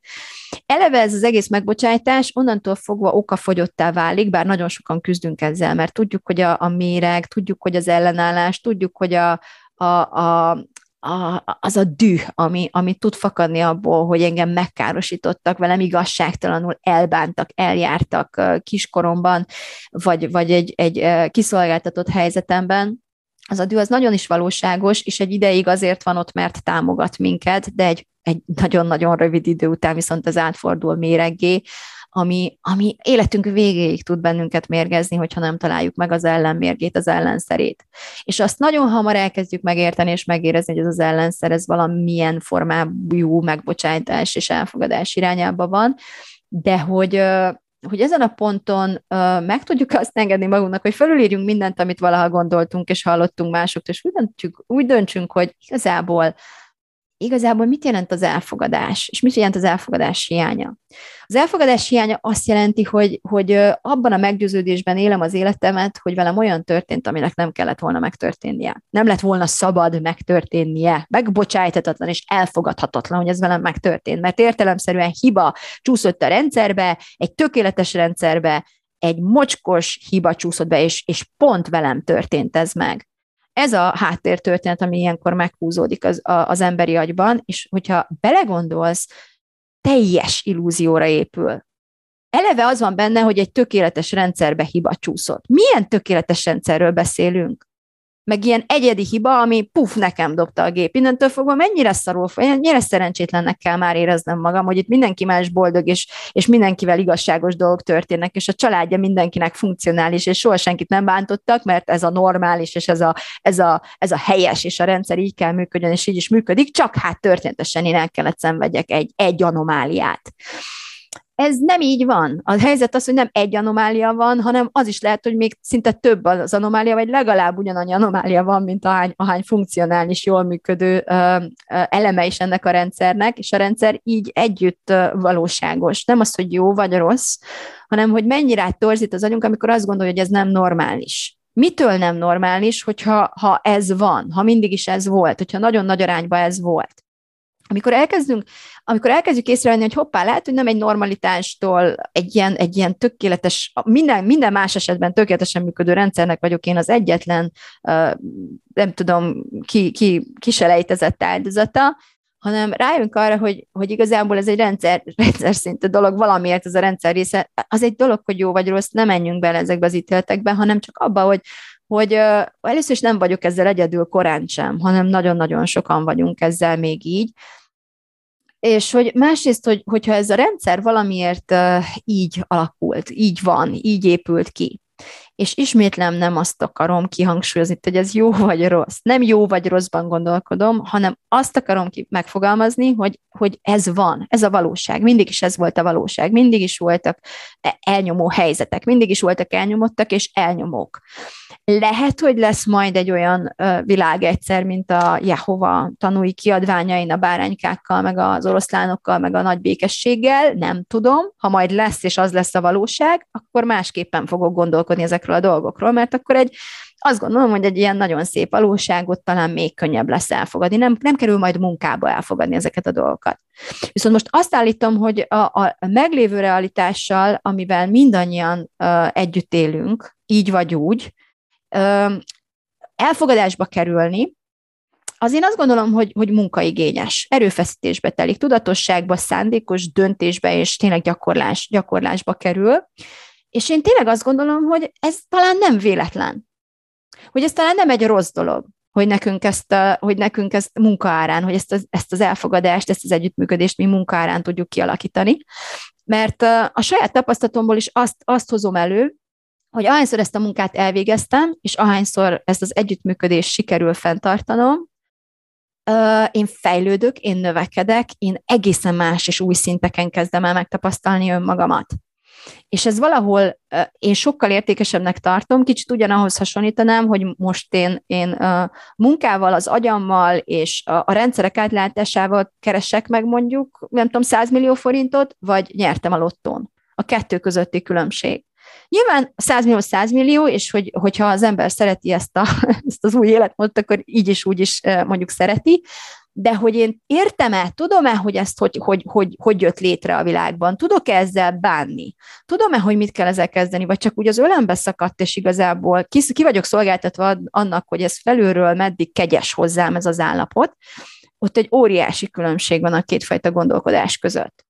Eleve ez az egész megbocsájtás onnantól fogva okafogyottá válik, bár nagyon sokan küzdünk ezzel, mert tudjuk, hogy a, a méreg, tudjuk, hogy az ellenállás, tudjuk, hogy a, a, a, a, az a düh, ami, ami tud fakadni abból, hogy engem megkárosítottak, velem igazságtalanul elbántak, eljártak kiskoromban, vagy, vagy egy, egy kiszolgáltatott helyzetemben, az a düh az nagyon is valóságos, és egy ideig azért van ott, mert támogat minket, de egy, egy nagyon-nagyon rövid idő után viszont az átfordul méreggé, ami, ami életünk végéig tud bennünket mérgezni, hogyha nem találjuk meg az ellenmérgét, az ellenszerét. És azt nagyon hamar elkezdjük megérteni és megérezni, hogy ez az ellenszer, ez valamilyen formájú megbocsájtás és elfogadás irányába van, de hogy hogy ezen a ponton uh, meg tudjuk azt engedni magunknak, hogy felülírjunk mindent, amit valaha gondoltunk és hallottunk másoktól, és úgy döntsünk, úgy döntsünk hogy igazából igazából mit jelent az elfogadás, és mit jelent az elfogadás hiánya? Az elfogadás hiánya azt jelenti, hogy, hogy abban a meggyőződésben élem az életemet, hogy velem olyan történt, aminek nem kellett volna megtörténnie. Nem lett volna szabad megtörténnie, megbocsájthatatlan és elfogadhatatlan, hogy ez velem megtörtént, mert értelemszerűen hiba csúszott a rendszerbe, egy tökéletes rendszerbe, egy mocskos hiba csúszott be, és, és pont velem történt ez meg. Ez a háttértörténet, ami ilyenkor meghúzódik az, a, az emberi agyban, és hogyha belegondolsz, teljes illúzióra épül. Eleve az van benne, hogy egy tökéletes rendszerbe hiba csúszott. Milyen tökéletes rendszerről beszélünk? Meg ilyen egyedi hiba, ami puf, nekem dobta a gép. Innentől fogva mennyire szarul, mennyire szerencsétlennek kell már éreznem magam, hogy itt mindenki más boldog, és, és mindenkivel igazságos dolgok történnek, és a családja mindenkinek funkcionális, és soha senkit nem bántottak, mert ez a normális, és ez a, ez a, ez a helyes, és a rendszer így kell működjön, és így is működik, csak hát történetesen én el kellett szenvedjek egy, egy anomáliát ez nem így van. A helyzet az, hogy nem egy anomália van, hanem az is lehet, hogy még szinte több az anomália, vagy legalább ugyanannyi anomália van, mint ahány, ahány funkcionális, jól működő eleme is ennek a rendszernek, és a rendszer így együtt valóságos. Nem az, hogy jó vagy rossz, hanem hogy mennyire torzít az agyunk, amikor azt gondolja, hogy ez nem normális. Mitől nem normális, hogyha ha ez van, ha mindig is ez volt, hogyha nagyon nagy arányban ez volt? Amikor elkezdünk, amikor elkezdjük észrevenni, hogy hoppá, lehet, hogy nem egy normalitástól egy ilyen, egy ilyen tökéletes, minden, minden más esetben tökéletesen működő rendszernek vagyok én az egyetlen, nem tudom, ki, ki, ki se lejtezett áldozata, hanem rájövünk arra, hogy, hogy igazából ez egy rendszer, rendszer szintű dolog, valamiért ez a rendszer része. Az egy dolog, hogy jó vagy rossz, nem menjünk bele ezekbe az ítéletekbe, hanem csak abba, hogy, hogy uh, először is nem vagyok ezzel egyedül korán sem, hanem nagyon-nagyon sokan vagyunk ezzel még így, és hogy másrészt, hogy, hogyha ez a rendszer valamiért így alakult, így van, így épült ki, és ismétlem nem azt akarom kihangsúlyozni, hogy ez jó vagy rossz. Nem jó vagy rosszban gondolkodom, hanem azt akarom ki megfogalmazni, hogy, hogy ez van, ez a valóság. Mindig is ez volt a valóság. Mindig is voltak e- elnyomó helyzetek, mindig is voltak elnyomottak és elnyomók. Lehet, hogy lesz majd egy olyan világ egyszer, mint a Jehova tanúi kiadványain a báránykákkal, meg az oroszlánokkal, meg a nagy békességgel, nem tudom. Ha majd lesz, és az lesz a valóság, akkor másképpen fogok gondolkodni ezekről a dolgokról, mert akkor egy azt gondolom, hogy egy ilyen nagyon szép valóságot talán még könnyebb lesz elfogadni. Nem, nem kerül majd munkába elfogadni ezeket a dolgokat. Viszont most azt állítom, hogy a, a meglévő realitással, amivel mindannyian uh, együtt élünk, így vagy úgy, elfogadásba kerülni, az én azt gondolom, hogy, hogy munkaigényes, erőfeszítésbe telik, tudatosságba, szándékos döntésbe és tényleg gyakorlás, gyakorlásba kerül. És én tényleg azt gondolom, hogy ez talán nem véletlen. Hogy ez talán nem egy rossz dolog, hogy nekünk ezt, hogy nekünk ezt munkaárán, hogy ezt az, ezt az elfogadást, ezt az együttműködést mi munkaárán tudjuk kialakítani. Mert a saját tapasztalatomból is azt, azt hozom elő, hogy ahányszor ezt a munkát elvégeztem, és ahányszor ezt az együttműködést sikerül fenntartanom, én fejlődök, én növekedek, én egészen más és új szinteken kezdem el megtapasztalni önmagamat. És ez valahol én sokkal értékesebbnek tartom, kicsit ugyanahoz hasonlítanám, hogy most én, én munkával, az agyammal és a, a rendszerek átlátásával keresek meg mondjuk, nem tudom, 100 millió forintot, vagy nyertem a lottón. A kettő közötti különbség. Nyilván 100 millió 100 millió, és hogy, hogyha az ember szereti ezt, a, [LAUGHS] ezt az új életmódot, akkor így is úgy is mondjuk szereti, de hogy én értem-e, tudom-e, hogy ezt hogy, hogy, hogy, hogy jött létre a világban, tudok-e ezzel bánni, tudom-e, hogy mit kell ezzel kezdeni, vagy csak úgy az ölembe szakadt, és igazából ki, ki vagyok szolgáltatva annak, hogy ez felülről meddig kegyes hozzám ez az állapot, ott egy óriási különbség van a kétfajta gondolkodás között.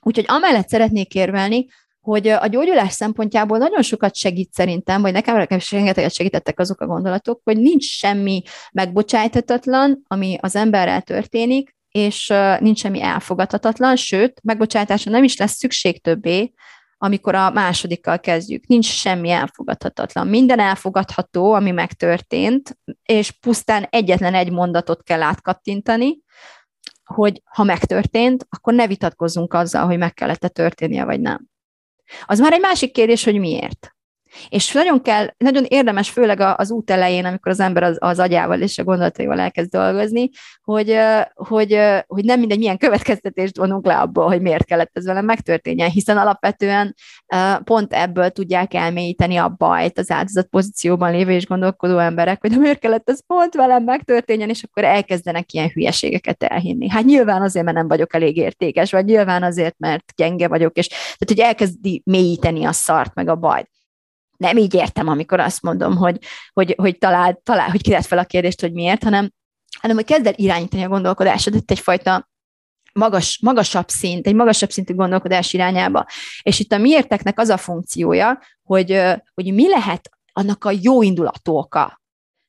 Úgyhogy amellett szeretnék érvelni, hogy a gyógyulás szempontjából nagyon sokat segít szerintem, vagy nekem, nekem rengeteget segítettek azok a gondolatok, hogy nincs semmi megbocsájthatatlan, ami az emberrel történik, és nincs semmi elfogadhatatlan, sőt, megbocsátásra nem is lesz szükség többé, amikor a másodikkal kezdjük. Nincs semmi elfogadhatatlan. Minden elfogadható, ami megtörtént, és pusztán egyetlen egy mondatot kell átkattintani, hogy ha megtörtént, akkor ne vitatkozzunk azzal, hogy meg kellett-e történnie, vagy nem. Az már egy másik kérdés, hogy miért. És nagyon kell, nagyon érdemes, főleg az út elején, amikor az ember az, az agyával és a gondolataival elkezd dolgozni, hogy, hogy, hogy nem mindegy, milyen következtetést vonunk le abból, hogy miért kellett ez velem megtörténjen, hiszen alapvetően pont ebből tudják elmélyíteni a bajt az áldozat pozícióban lévő és gondolkodó emberek, hogy de miért kellett ez pont velem megtörténjen, és akkor elkezdenek ilyen hülyeségeket elhinni. Hát nyilván azért, mert nem vagyok elég értékes, vagy nyilván azért, mert gyenge vagyok, és tehát, hogy elkezdi mélyíteni a szart, meg a bajt nem így értem, amikor azt mondom, hogy, hogy, hogy talál, talál, hogy királt fel a kérdést, hogy miért, hanem, hanem hogy kezd el irányítani a gondolkodásodat egyfajta magas, magasabb szint, egy magasabb szintű gondolkodás irányába. És itt a miérteknek az a funkciója, hogy, hogy mi lehet annak a jó indulatú oka,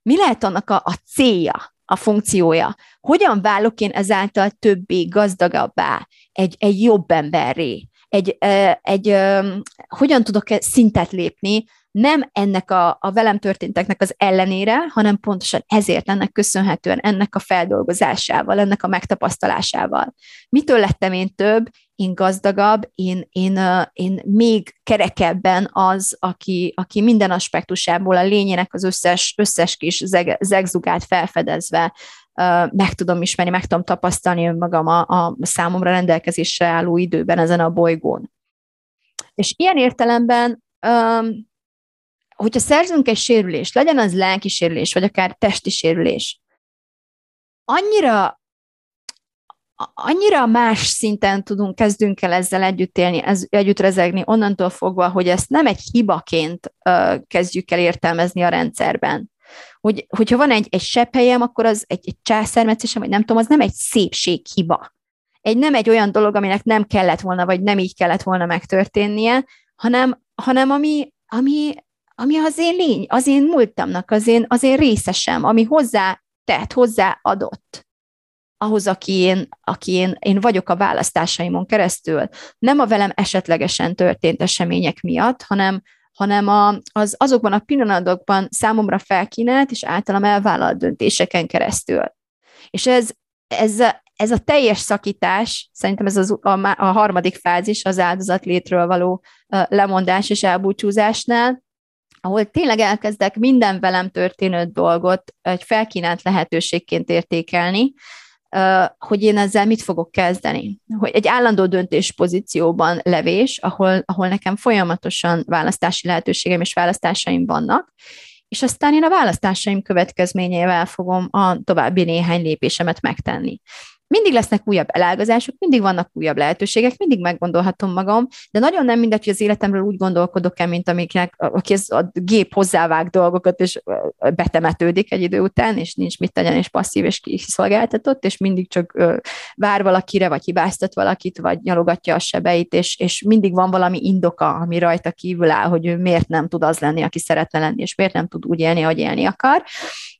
mi lehet annak a, a célja, a funkciója. Hogyan válok én ezáltal többé, gazdagabbá, egy, egy jobb emberré, egy, egy hogyan tudok szintet lépni nem ennek a, a velem történteknek az ellenére, hanem pontosan ezért ennek köszönhetően, ennek a feldolgozásával, ennek a megtapasztalásával. Mitől lettem én több, én gazdagabb, én, én, én még kerekebben az, aki, aki minden aspektusából a lényének az összes, összes kis zeg, zegzugát felfedezve meg tudom ismerni, meg tudom tapasztalni önmagam a, a számomra rendelkezésre álló időben ezen a bolygón. És ilyen értelemben, hogyha szerzünk egy sérülést, legyen az lelki sérülés, vagy akár testi sérülés, annyira annyira más szinten tudunk, kezdünk el ezzel együtt élni, ez, együtt rezegni, onnantól fogva, hogy ezt nem egy hibaként uh, kezdjük el értelmezni a rendszerben. Hogy, hogyha van egy, egy sepphelyem, akkor az egy, egy császármetszésem, vagy nem tudom, az nem egy szépséghiba. Egy nem egy olyan dolog, aminek nem kellett volna, vagy nem így kellett volna megtörténnie, hanem, hanem ami, ami, ami az én lény, az én múltamnak, az én, az én részesem, ami hozzá tett, hozzá adott ahhoz, aki én, aki én, én vagyok a választásaimon keresztül. Nem a velem esetlegesen történt események miatt, hanem, hanem a, az azokban a pillanatokban számomra felkínált és általam elvállalt döntéseken keresztül. És ez, ez, ez a teljes szakítás, szerintem ez az, a, a harmadik fázis az áldozat létről való lemondás és elbúcsúzásnál, ahol tényleg elkezdek minden velem történő dolgot egy felkínált lehetőségként értékelni, hogy én ezzel mit fogok kezdeni. Hogy egy állandó döntés pozícióban levés, ahol, ahol nekem folyamatosan választási lehetőségem és választásaim vannak, és aztán én a választásaim következményével fogom a további néhány lépésemet megtenni. Mindig lesznek újabb elágazások, mindig vannak újabb lehetőségek, mindig meggondolhatom magam, de nagyon nem mindegy, hogy az életemről úgy gondolkodok-e, mint amiknek, aki az, a gép hozzávág dolgokat, és betemetődik egy idő után, és nincs mit tegyen, és passzív és kiszolgáltatott, és mindig csak vár valakire, vagy hibáztat valakit, vagy nyalogatja a sebeit, és, és mindig van valami indoka, ami rajta kívül áll, hogy ő miért nem tud az lenni, aki szeretne lenni, és miért nem tud úgy élni, ahogy élni akar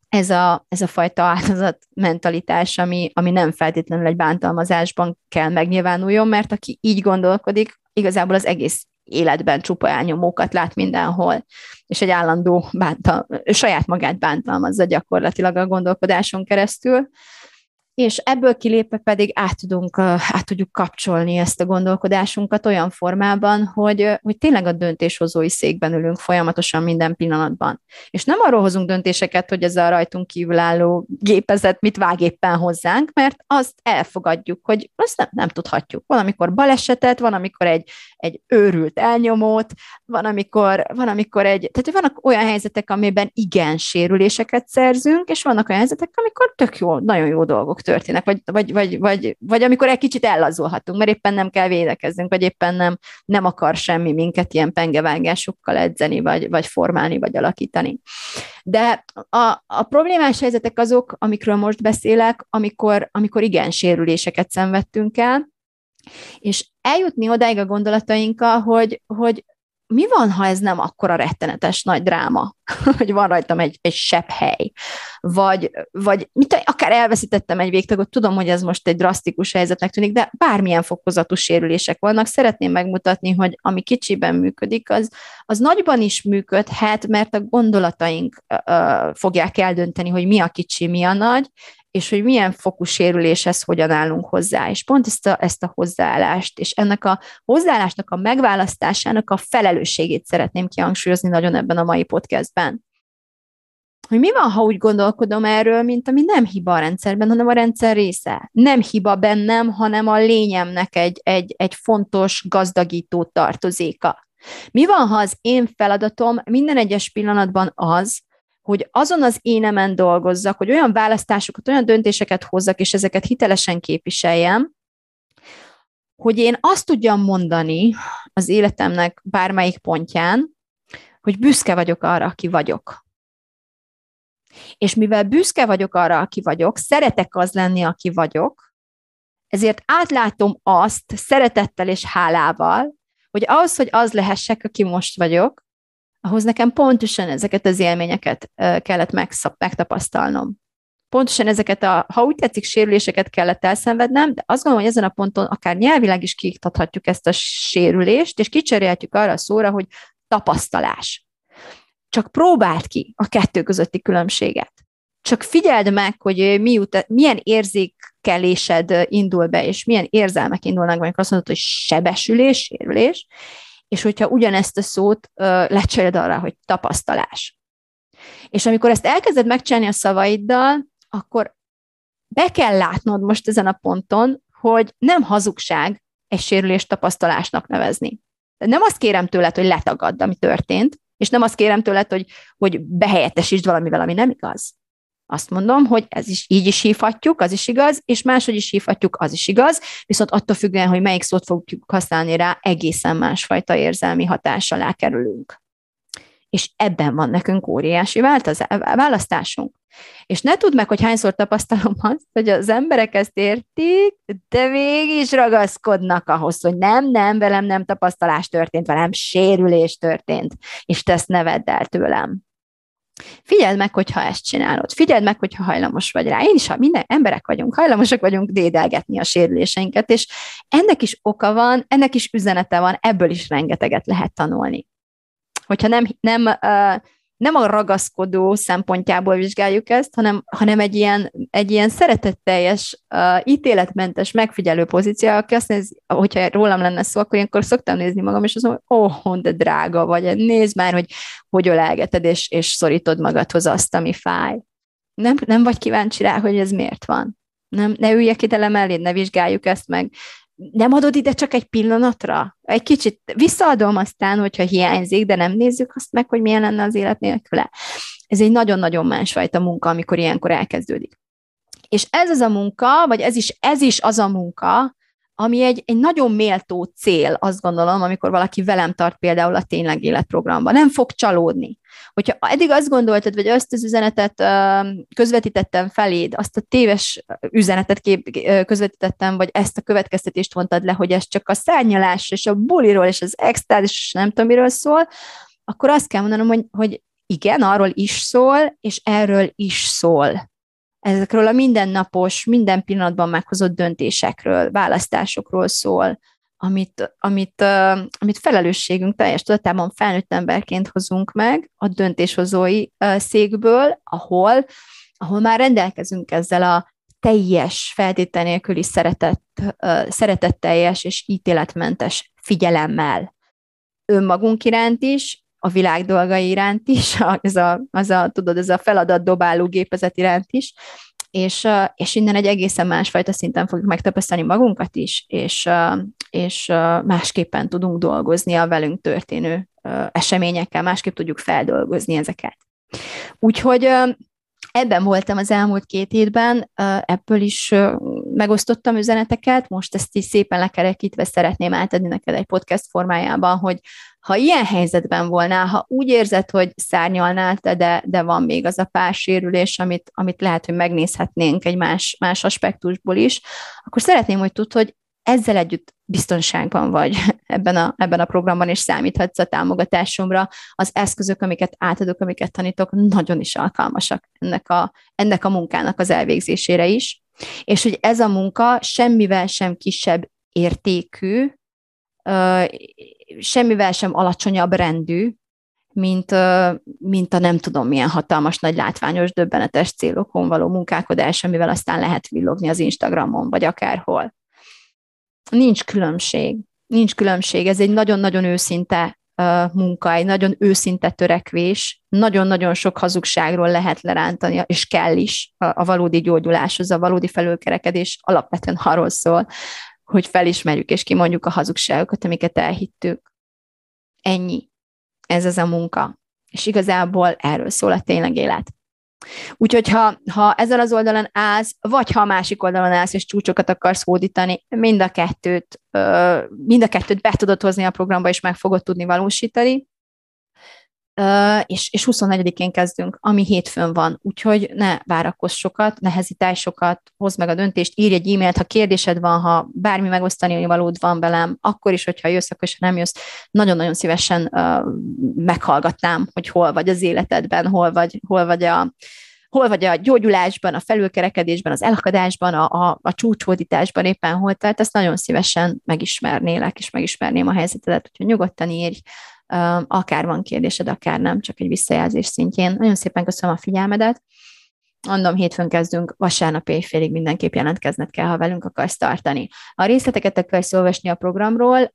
ez a, ez a fajta áldozat mentalitás, ami, ami nem feltétlenül egy bántalmazásban kell megnyilvánuljon, mert aki így gondolkodik, igazából az egész életben csupa elnyomókat lát mindenhol, és egy állandó bántal, saját magát bántalmazza gyakorlatilag a gondolkodáson keresztül, és ebből kilépve pedig át, tudunk, át tudjuk kapcsolni ezt a gondolkodásunkat olyan formában, hogy, hogy tényleg a döntéshozói székben ülünk folyamatosan minden pillanatban. És nem arról hozunk döntéseket, hogy ez a rajtunk kívülálló gépezet mit vág éppen hozzánk, mert azt elfogadjuk, hogy azt nem, nem tudhatjuk. Van, amikor balesetet, van, amikor egy, egy őrült elnyomót, van, amikor, van, amikor egy, tehát vannak olyan helyzetek, amiben igen sérüléseket szerzünk, és vannak olyan helyzetek, amikor tök jó, nagyon jó dolgok történnek, vagy, vagy, vagy, vagy, vagy amikor egy kicsit ellazulhatunk, mert éppen nem kell védekeznünk, vagy éppen nem, nem akar semmi minket ilyen pengevágásokkal edzeni, vagy, vagy formálni, vagy alakítani. De a, a problémás helyzetek azok, amikről most beszélek, amikor, amikor igen sérüléseket szenvedtünk el, és eljutni odáig a gondolatainkkal, hogy, hogy mi van, ha ez nem akkora rettenetes nagy dráma, [LAUGHS] hogy van rajtam egy, egy sebb hely, vagy, vagy mit, akár elveszítettem egy végtagot, tudom, hogy ez most egy drasztikus helyzetnek tűnik, de bármilyen fokozatú sérülések vannak, szeretném megmutatni, hogy ami kicsiben működik, az, az nagyban is működhet, mert a gondolataink uh, fogják eldönteni, hogy mi a kicsi, mi a nagy, és hogy milyen fokú sérüléshez hogyan állunk hozzá. És pont ezt a, ezt a hozzáállást, és ennek a hozzáállásnak a megválasztásának a felelősségét szeretném kihangsúlyozni nagyon ebben a mai podcastben. Hogy mi van, ha úgy gondolkodom erről, mint ami nem hiba a rendszerben, hanem a rendszer része. Nem hiba bennem, hanem a lényemnek egy, egy, egy fontos gazdagító tartozéka. Mi van, ha az én feladatom minden egyes pillanatban az, hogy azon az énemen dolgozzak, hogy olyan választásokat, olyan döntéseket hozzak, és ezeket hitelesen képviseljem, hogy én azt tudjam mondani az életemnek bármelyik pontján, hogy büszke vagyok arra, aki vagyok. És mivel büszke vagyok arra, aki vagyok, szeretek az lenni, aki vagyok, ezért átlátom azt szeretettel és hálával, hogy ahhoz, hogy az lehessek, aki most vagyok, ahhoz nekem pontosan ezeket az élményeket kellett megszab, megtapasztalnom. Pontosan ezeket a, ha úgy tetszik, sérüléseket kellett elszenvednem, de azt gondolom, hogy ezen a ponton akár nyelvileg is kiiktathatjuk ezt a sérülést, és kicserélhetjük arra a szóra, hogy tapasztalás. Csak próbáld ki a kettő közötti különbséget. csak figyeld meg, hogy miut, milyen érzékelésed indul be, és milyen érzelmek indulnak be, amikor azt mondod, hogy sebesülés, sérülés, és hogyha ugyanezt a szót lecsered arra, hogy tapasztalás. És amikor ezt elkezded megcsinálni a szavaiddal, akkor be kell látnod most ezen a ponton, hogy nem hazugság egy sérülés tapasztalásnak nevezni. Nem azt kérem tőled, hogy letagadd, ami történt, és nem azt kérem tőled, hogy, hogy behelyettesítsd valamivel, ami nem igaz. Azt mondom, hogy ez is így is hívhatjuk, az is igaz, és máshogy is hívhatjuk, az is igaz, viszont attól függően, hogy melyik szót fogjuk használni rá, egészen másfajta érzelmi hatás alá kerülünk. És ebben van nekünk óriási választásunk. És ne tudd meg, hogy hányszor tapasztalom azt, hogy az emberek ezt értik, de mégis ragaszkodnak ahhoz, hogy nem, nem, velem nem tapasztalás történt, velem sérülés történt, és te ezt ne vedd el tőlem. Figyeld meg, hogyha ezt csinálod. Figyeld meg, hogyha hajlamos vagy rá. Én is, ha minden emberek vagyunk, hajlamosak vagyunk dédelgetni a sérüléseinket, és ennek is oka van, ennek is üzenete van, ebből is rengeteget lehet tanulni. Hogyha nem, nem uh, nem a ragaszkodó szempontjából vizsgáljuk ezt, hanem, hanem egy ilyen, egy ilyen szeretetteljes, uh, ítéletmentes megfigyelő pozíció, aki azt nézi, hogyha rólam lenne szó, akkor ilyenkor szoktam nézni magam, és azt mondom, oh, de drága vagy, nézd már, hogy hogy ölelgeted, és, és szorítod magadhoz azt, ami fáj. Nem, nem vagy kíváncsi rá, hogy ez miért van. Nem, ne üljek ide le ne vizsgáljuk ezt meg nem adod ide csak egy pillanatra? Egy kicsit visszaadom aztán, hogyha hiányzik, de nem nézzük azt meg, hogy milyen lenne az élet nélküle. Ez egy nagyon-nagyon másfajta munka, amikor ilyenkor elkezdődik. És ez az a munka, vagy ez is, ez is az a munka, ami egy, egy nagyon méltó cél, azt gondolom, amikor valaki velem tart például a tényleg életprogramban. Nem fog csalódni. Hogyha eddig azt gondoltad, vagy azt az üzenetet közvetítettem feléd, azt a téves üzenetet kép, közvetítettem, vagy ezt a következtetést vontad le, hogy ez csak a szárnyalás, és a buliról, és az extáz, és nem tudom, miről szól, akkor azt kell mondanom, hogy, hogy igen, arról is szól, és erről is szól ezekről a mindennapos, minden pillanatban meghozott döntésekről, választásokról szól, amit, amit, amit felelősségünk teljes tudatában felnőtt emberként hozunk meg a döntéshozói uh, székből, ahol, ahol már rendelkezünk ezzel a teljes, feltétel nélküli szeretet, uh, szeretetteljes és ítéletmentes figyelemmel. Önmagunk iránt is, a világ dolgai iránt is, ez a, az a, tudod, ez a feladat dobáló gépezet iránt is, és, és innen egy egészen másfajta szinten fogjuk megtapasztalni magunkat is, és, és másképpen tudunk dolgozni a velünk történő eseményekkel, másképp tudjuk feldolgozni ezeket. Úgyhogy ebben voltam az elmúlt két hétben, ebből is megosztottam üzeneteket, most ezt is szépen lekerekítve szeretném átadni neked egy podcast formájában, hogy ha ilyen helyzetben volnál, ha úgy érzed, hogy szárnyalnál te, de, de van még az a pár sérülés, amit, amit lehet, hogy megnézhetnénk egy más, más aspektusból is, akkor szeretném, hogy tudd, hogy ezzel együtt biztonságban vagy [LAUGHS] ebben a, ebben a programban, és számíthatsz a támogatásomra. Az eszközök, amiket átadok, amiket tanítok, nagyon is alkalmasak ennek a, ennek a munkának az elvégzésére is. És hogy ez a munka semmivel sem kisebb értékű, semmivel sem alacsonyabb rendű, mint, mint a nem tudom milyen hatalmas, nagy látványos, döbbenetes célokon való munkálkodás, amivel aztán lehet villogni az Instagramon, vagy akárhol. Nincs különbség. Nincs különbség. Ez egy nagyon-nagyon őszinte munka, egy nagyon őszinte törekvés, nagyon-nagyon sok hazugságról lehet lerántani, és kell is a, a valódi gyógyuláshoz, a valódi felülkerekedés alapvetően arról szól, hogy felismerjük és kimondjuk a hazugságokat, amiket elhittük. Ennyi. Ez az a munka. És igazából erről szól a tényleg élet. Úgyhogy ha, ha ezen az oldalon állsz, vagy ha a másik oldalon állsz, és csúcsokat akarsz hódítani, mind a kettőt, mind a kettőt be tudod hozni a programba, és meg fogod tudni valósítani, és, és 24-én kezdünk, ami hétfőn van, úgyhogy ne várakozz sokat, ne hezitálj sokat, hozd meg a döntést, írj egy e-mailt, ha kérdésed van, ha bármi megosztani valód van velem, akkor is, hogyha jössz, akkor is, ha nem jössz, nagyon-nagyon szívesen uh, meghallgatnám, hogy hol vagy az életedben, hol vagy, hol vagy a, hol vagy a gyógyulásban, a felülkerekedésben, az elakadásban, a, a, a csúcshódításban éppen hol tehát ezt nagyon szívesen megismernélek, és megismerném a helyzetedet, úgyhogy nyugodtan írj, akár van kérdésed, akár nem, csak egy visszajelzés szintjén. Nagyon szépen köszönöm a figyelmedet, Mondom, hétfőn kezdünk, vasárnap éjfélig mindenképp jelentkezned kell, ha velünk akarsz tartani. A részleteket akarsz olvasni a programról,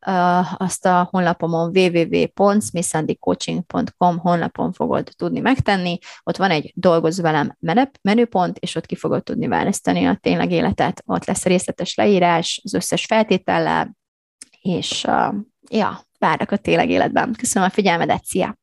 azt a honlapomon www.smithandycoaching.com honlapon fogod tudni megtenni. Ott van egy dolgozz velem menüpont, és ott ki fogod tudni választani a tényleg életet. Ott lesz a részletes leírás, az összes feltétellel, és ja, várlak a tényleg életben. Köszönöm a figyelmedet, szia!